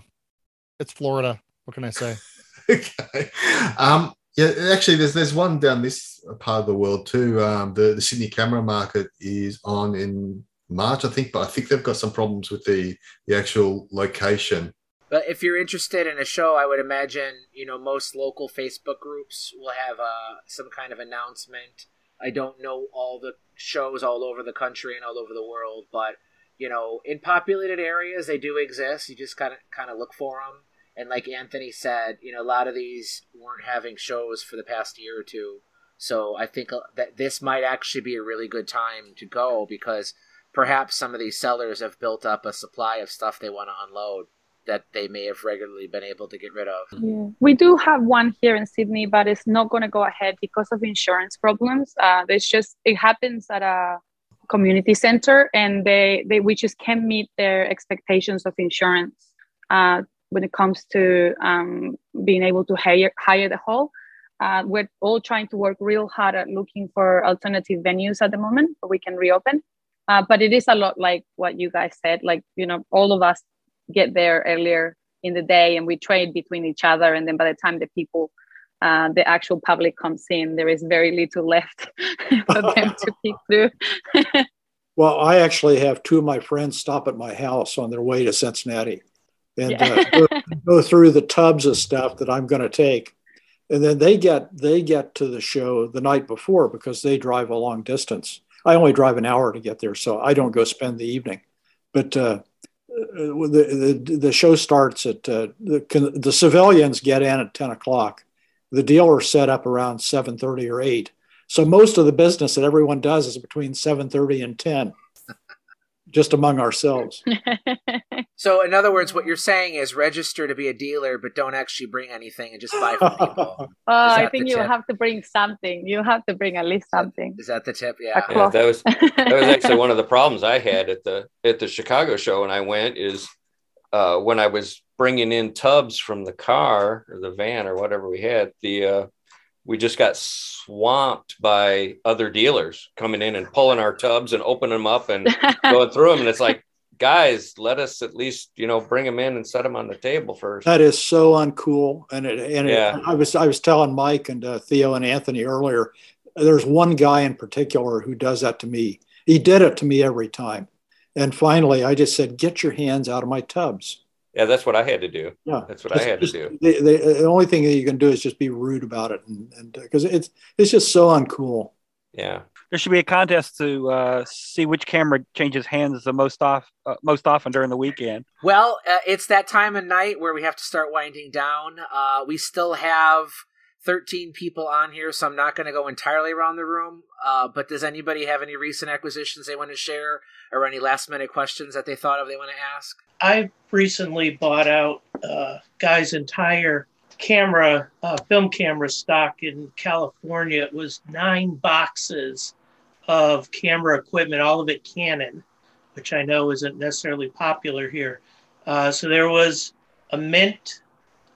It's Florida. What can I say? okay. Um, yeah, actually, there's there's one down this part of the world too. Um, the the Sydney camera market is on in March, I think, but I think they've got some problems with the the actual location. But if you're interested in a show, I would imagine you know most local Facebook groups will have uh, some kind of announcement. I don't know all the shows all over the country and all over the world, but you know, in populated areas they do exist. You just kind of kind of look for them. And like Anthony said, you know, a lot of these weren't having shows for the past year or two. So I think uh, that this might actually be a really good time to go because perhaps some of these sellers have built up a supply of stuff they want to unload that they may have regularly been able to get rid of. Yeah. We do have one here in Sydney, but it's not going to go ahead because of insurance problems. Uh, there's just it happens at a community center, and they they we just can't meet their expectations of insurance uh, when it comes to um, being able to hire hire the hall. Uh, we're all trying to work real hard at looking for alternative venues at the moment so we can reopen. Uh, but it is a lot like what you guys said. Like you know, all of us get there earlier in the day, and we trade between each other. And then by the time the people, uh, the actual public comes in, there is very little left for them to pick through. well, I actually have two of my friends stop at my house on their way to Cincinnati, and Yeah. uh, go, go through the tubs of stuff that I'm going to take. And then they get they get to the show the night before because they drive a long distance. I only drive an hour to get there, so I don't go spend the evening. But uh, uh, the, the the show starts at uh, the the civilians get in at ten o'clock. The dealers set up around seven thirty or eight. So most of the business that everyone does is between seven thirty and ten, just among ourselves. So, in other words, what you're saying is register to be a dealer, but don't actually bring anything and just buy from people. Oh, I think you tip? have to bring something. You have to bring at least something. Is that the tip? Yeah. Yeah, that was that was actually one of the problems I had at the at the Chicago show when I went is uh, when I was bringing in tubs from the car or the van or whatever we had the uh, we just got swamped by other dealers coming in and pulling our tubs and opening them up and going through them and it's like guys let us at least you know bring them in and set them on the table first That is so uncool. And it, and it- I was I was telling Mike and uh, Theo and Anthony earlier. There's one guy in particular who does that to me. He did it to me every time. And finally, I just said, "Get your hands out of my tubs." Yeah that's what I had to do Yeah, that's what I had to do The, the, the only thing that you can do is just be rude about it, and because it's it's just so uncool. yeah There should be a contest to uh, see which camera changes hands the most off uh, most often during the weekend. Well, uh, it's that time of night where we have to start winding down. Uh, we still have 13 people on here, so I'm not going to go entirely around the room. Uh, but does anybody have any recent acquisitions they want to share or any last minute questions that they thought of they want to ask? I recently bought out uh, guy's entire camera, uh, film camera stock in California. It was nine boxes of camera equipment, all of it Canon, which I know isn't necessarily popular here. Uh, so there was a Mint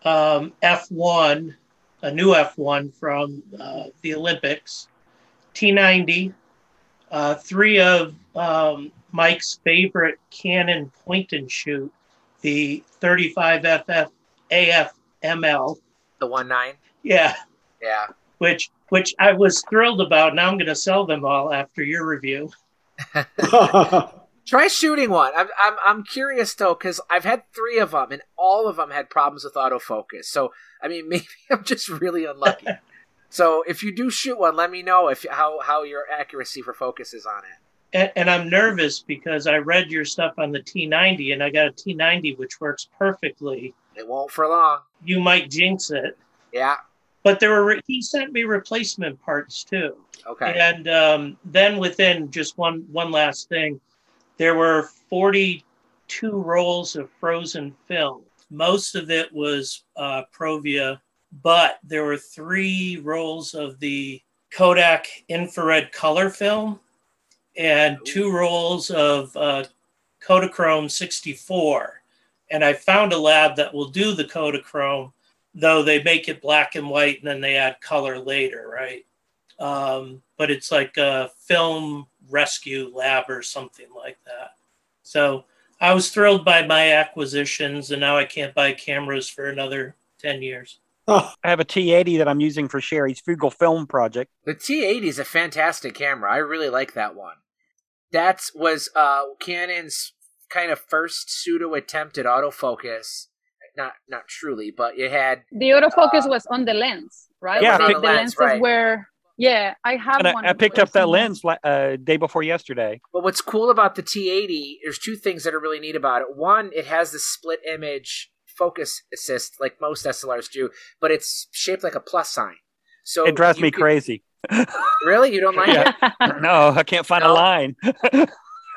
um, F1, a new F1 from uh, the Olympics, T90, uh, three of um, Mike's favorite Canon point and shoot, the 35FF AFML. The one nine? Yeah, Yeah. which which I was thrilled about. Now I'm going to sell them all after your review. Try shooting one. I'm I'm I'm curious though because I've had three of them and all of them had problems with autofocus. So I mean maybe I'm just really unlucky. so if you do shoot one, let me know if how how your accuracy for focus is on it. And, and I'm nervous because I read your stuff on the T90 and I got a T90 which works perfectly. It won't for long. You might jinx it. Yeah. But there were he sent me replacement parts too. Okay. And um, then within just one one last thing, there were 42 rolls of frozen film. Most of it was uh, Provia, but there were three rolls of the Kodak infrared color film and two rolls of uh, Kodachrome 64. And I found a lab that will do the Kodachrome, though they make it black and white and then they add color later, right? Um, but it's like a film rescue lab or something like that. So I was thrilled by my acquisitions, and now I can't buy cameras for another 10 years. I have a T80 that I'm using for Sherry's Frugal Film project. The T80 is a fantastic camera. I really like that one. That was uh, Canon's kind of first pseudo attempt at autofocus. Not not truly, but it had The autofocus was on the lens, right? Yeah, I the, the lens, lenses right. were. Yeah, I have And one. I, I picked up that lens la- uh, day before yesterday. But what's cool about the T80, there's two things that are really neat about it. One, it has the split image focus assist like most SLRs do, but it's shaped like a plus sign. So it drives me could- crazy. Really, you don't like it? no, I can't find a No?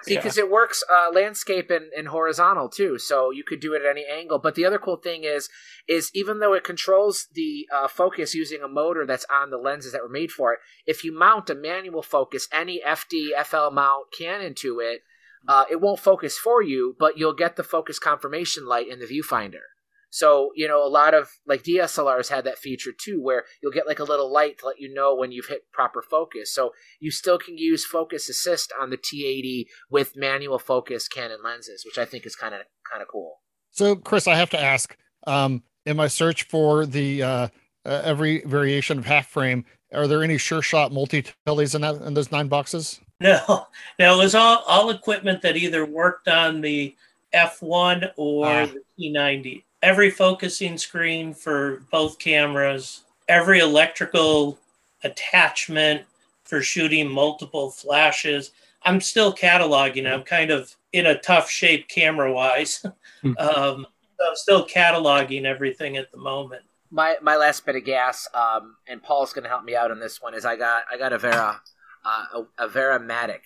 line. because it works uh, landscape and, and horizontal too so you could do it at any angle but the other cool thing is is even though it controls the uh, focus using a motor that's on the lenses that were made for it if you mount a manual focus any fd fl mount canon to it uh, it won't focus for you but you'll get the focus confirmation light in the viewfinder so, you know, a lot of like DSLRs had that feature too, where you'll get like a little light to let you know when you've hit proper focus. So you still can use focus assist on the T80 with manual focus Canon lenses, which I think is kind of kind of cool. So, Chris, I have to ask, um, in my search for the uh, uh, every variation of half frame, are there any sure shot multi tellies in that in those nine boxes? No, no, it was all all equipment that either worked on the F1 or Ah. the T90 every focusing screen for both cameras, every electrical attachment for shooting multiple flashes. I'm still cataloging. I'm kind of in a tough shape camera wise. um, so I'm still cataloging everything at the moment. My my last bit of gas, um, and Paul's going to help me out on this one. Is I got I got a Werra, uh, a, a Werramatic,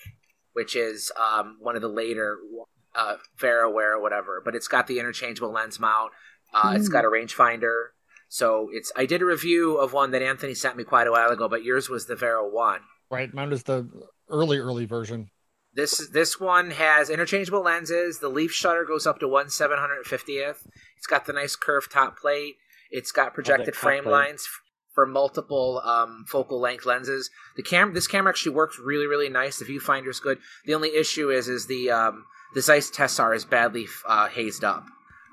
which is um, one of the later uh, VeraWare or whatever, but it's got the interchangeable lens mount. Uh, It's Mm. got a rangefinder. So it's. I did a review of one that Anthony sent me quite a while ago, but yours was the Werra One. Right, mine was the early early version. This this one has interchangeable lenses. The leaf shutter goes up to one seven hundred fiftieth. It's got the nice curved top plate. It's got projected top frame plate. lines for multiple um, focal length lenses. The cam this camera actually works really really nice. The viewfinder's good. The only issue is is the um, the Zeiss Tessar is badly uh, hazed up.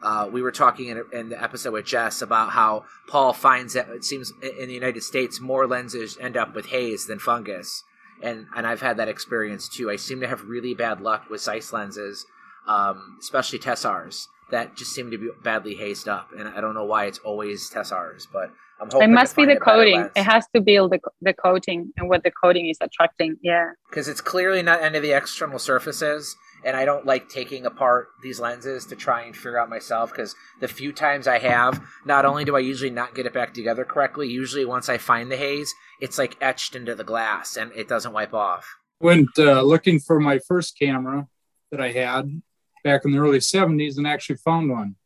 Uh, we were talking in, in the episode with Jess about how Paul finds that it seems in the United States more lenses end up with haze than fungus, and and I've had that experience too. I seem to have really bad luck with Zeiss lenses, um, especially Tessars that just seem to be badly hazed up, and I don't know why it's always Tessars, but I'm hoping It must be the coating. It has to be the, the coating and what the coating is attracting. Yeah. because it's clearly not any of the external surfaces and i don't like taking apart these lenses to try and figure out myself because the few times i have not only do i usually not get it back together correctly usually once i find the haze it's like etched into the glass and it doesn't wipe off went uh, looking for my first camera that I had back in the early 70s and actually found one.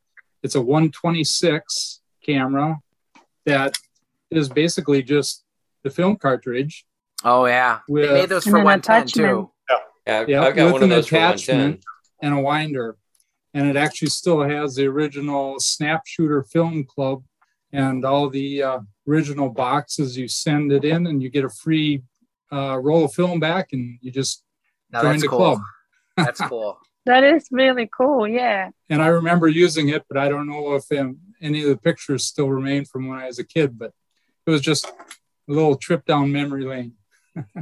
It's a 126 camera that is basically just the film cartridge. oh yeah With, they made those for 110 too Yeah, Yeah, I've got with one of an those attachment and a winder. And it actually still has the original Snap Shooter Film Club and all the uh, original boxes. You send it in and you get a free uh, roll of film back and you just now join the cool club. that's cool That is really cool. Yeah. And I remember using it, but I don't know if um, any of the pictures still remain from when I was a kid, but it was just a little trip down memory lane.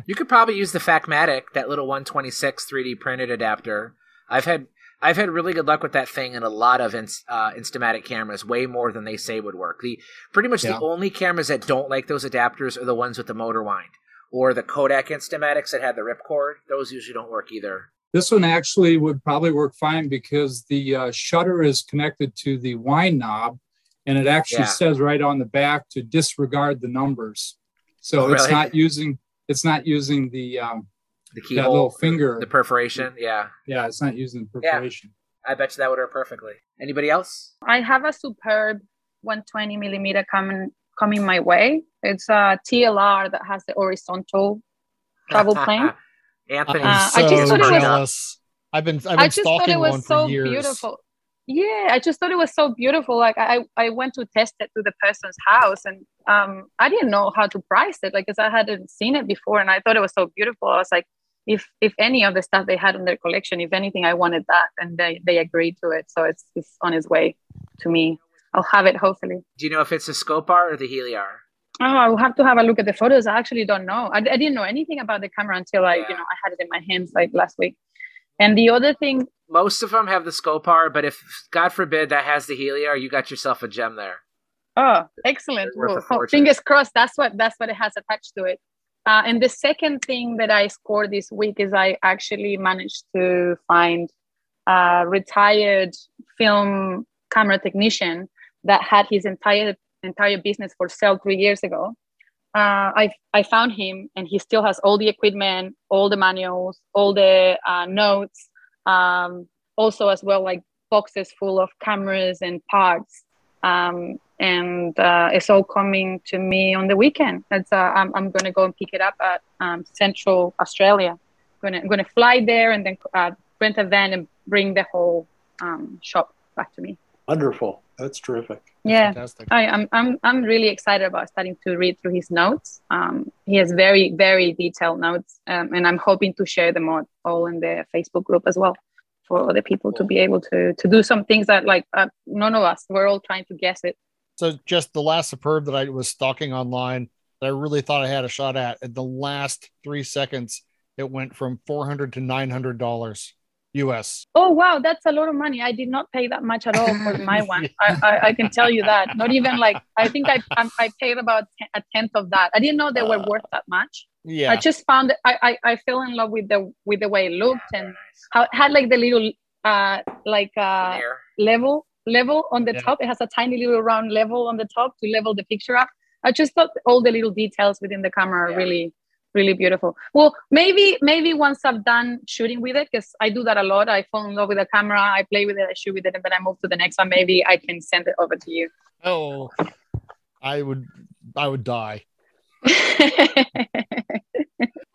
You could probably use the Fakmatic, that little 126 3D printed adapter. I've had I've had really good luck with that thing in a lot of inst, uh, Instamatic cameras, way more than they say would work. The pretty much Yeah. the only cameras that don't like those adapters are the ones with the motor wind, or the Kodak Instamatics that had the ripcord. Those usually don't work either. This one actually would probably work fine because the uh, shutter is connected to the wind knob, and it actually Yeah. says right on the back to disregard the numbers. So Oh, it's not using it's not using the um, The that keyhole, little finger. the perforation. Yeah, yeah, it's not using the Yeah. perforation. I bet you that would work perfectly. Anybody else? I have a superb 120 millimeter coming coming my way. It's a TLR that has the horizontal travel plane. Anthony, Uh, I just thought it was- jealous. I've been I've been I just thought it was one so for years. beautiful. Yeah, I just thought it was so beautiful. Like I, I went to test it to the person's house, and um, I didn't know how to price it, like, because I hadn't seen it before, and I thought it was so beautiful. I was like, if if any of the stuff they had in their collection, if anything, I wanted that, and they they agreed to it. So it's it's on its way to me. I'll have it hopefully. do you know if it's a Skopar or the Heliar? Oh, I'll have to have a look at the photos. I actually don't know. I, I didn't know anything about the camera until I, you know, I had it in my hands like last week. And the other thing, Most of them have the Skopar, but if God forbid that has the Heliar, you got yourself a gem there. oh, excellent. Worth a Well, fortune. fingers crossed. That's what that's what it has attached to it. Uh, and the second thing that I scored this week is I actually managed to find a retired film camera technician that had his entire entire business for sale three years ago. Uh, I I found him, and he still has all the equipment, all the manuals, all the uh, notes, um, also as well like boxes full of cameras and parts. Um, and uh, it's all coming to me on the weekend. It's, uh, I'm, I'm going to go and pick it up at um, Central Australia. I'm going to going to fly there and then uh, rent a van and bring the whole um, shop back to me. Wonderful. That's terrific. Yeah, I, I'm, I'm, I'm really excited about starting to read through his notes. Um, he has very, very detailed notes, um, and I'm hoping to share them all, all in the Facebook group as well for other people to be able to to do some things that like uh, none of us we're all trying to guess it. So just the last superb that I was stalking online that I really thought I had a shot at. In the last three seconds, it went from four hundred to nine hundred dollars. US. Oh wow, that's a lot of money. I did not pay that much at all for my one. I, I, I can tell you that. Not even like I think I I, I paid about a tenth of that. I didn't know they were worth that much. Yeah. I just found it, I, I I fell in love with the with the way it looked and how it had like the little uh like uh level level on the Yeah. top. It has a tiny little round level on the top to level the picture up. I just thought all the little details within the camera are really really beautiful. Well, maybe maybe once I've done shooting with it, because I do that a lot. I fall in love with the camera, I play with it, I shoot with it, and then I move to the next one. Maybe I can send it over to you. Oh, I would, I would die.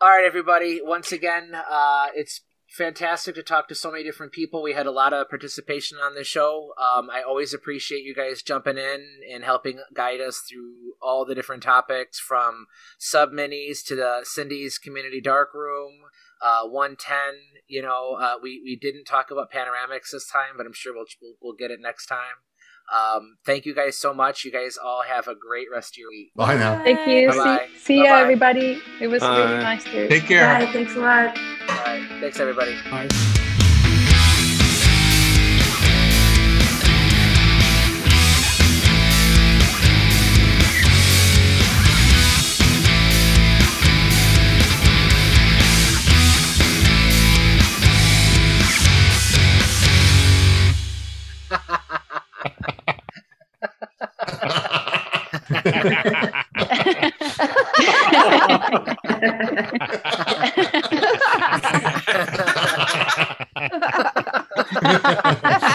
All right, everybody. Once again, uh, it's fantastic to talk to so many different people. We had a lot of participation on the show. Um, I always appreciate you guys jumping in and helping guide us through all the different topics from sub minis to the Cindy's Community Dark Room, uh, 110. You know, uh, we, we didn't talk about panoramics this time, but I'm sure we'll, we'll, we'll get it next time. Um, thank you guys so much. You guys all have a great rest of your week. Bye now. Thank you. Bye-bye. See, see ya, Bye-bye. everybody. It was really Bye. nice to Take care. Bye. Thanks a lot. All right. Thanks, everybody. Bye. Ha ha ha.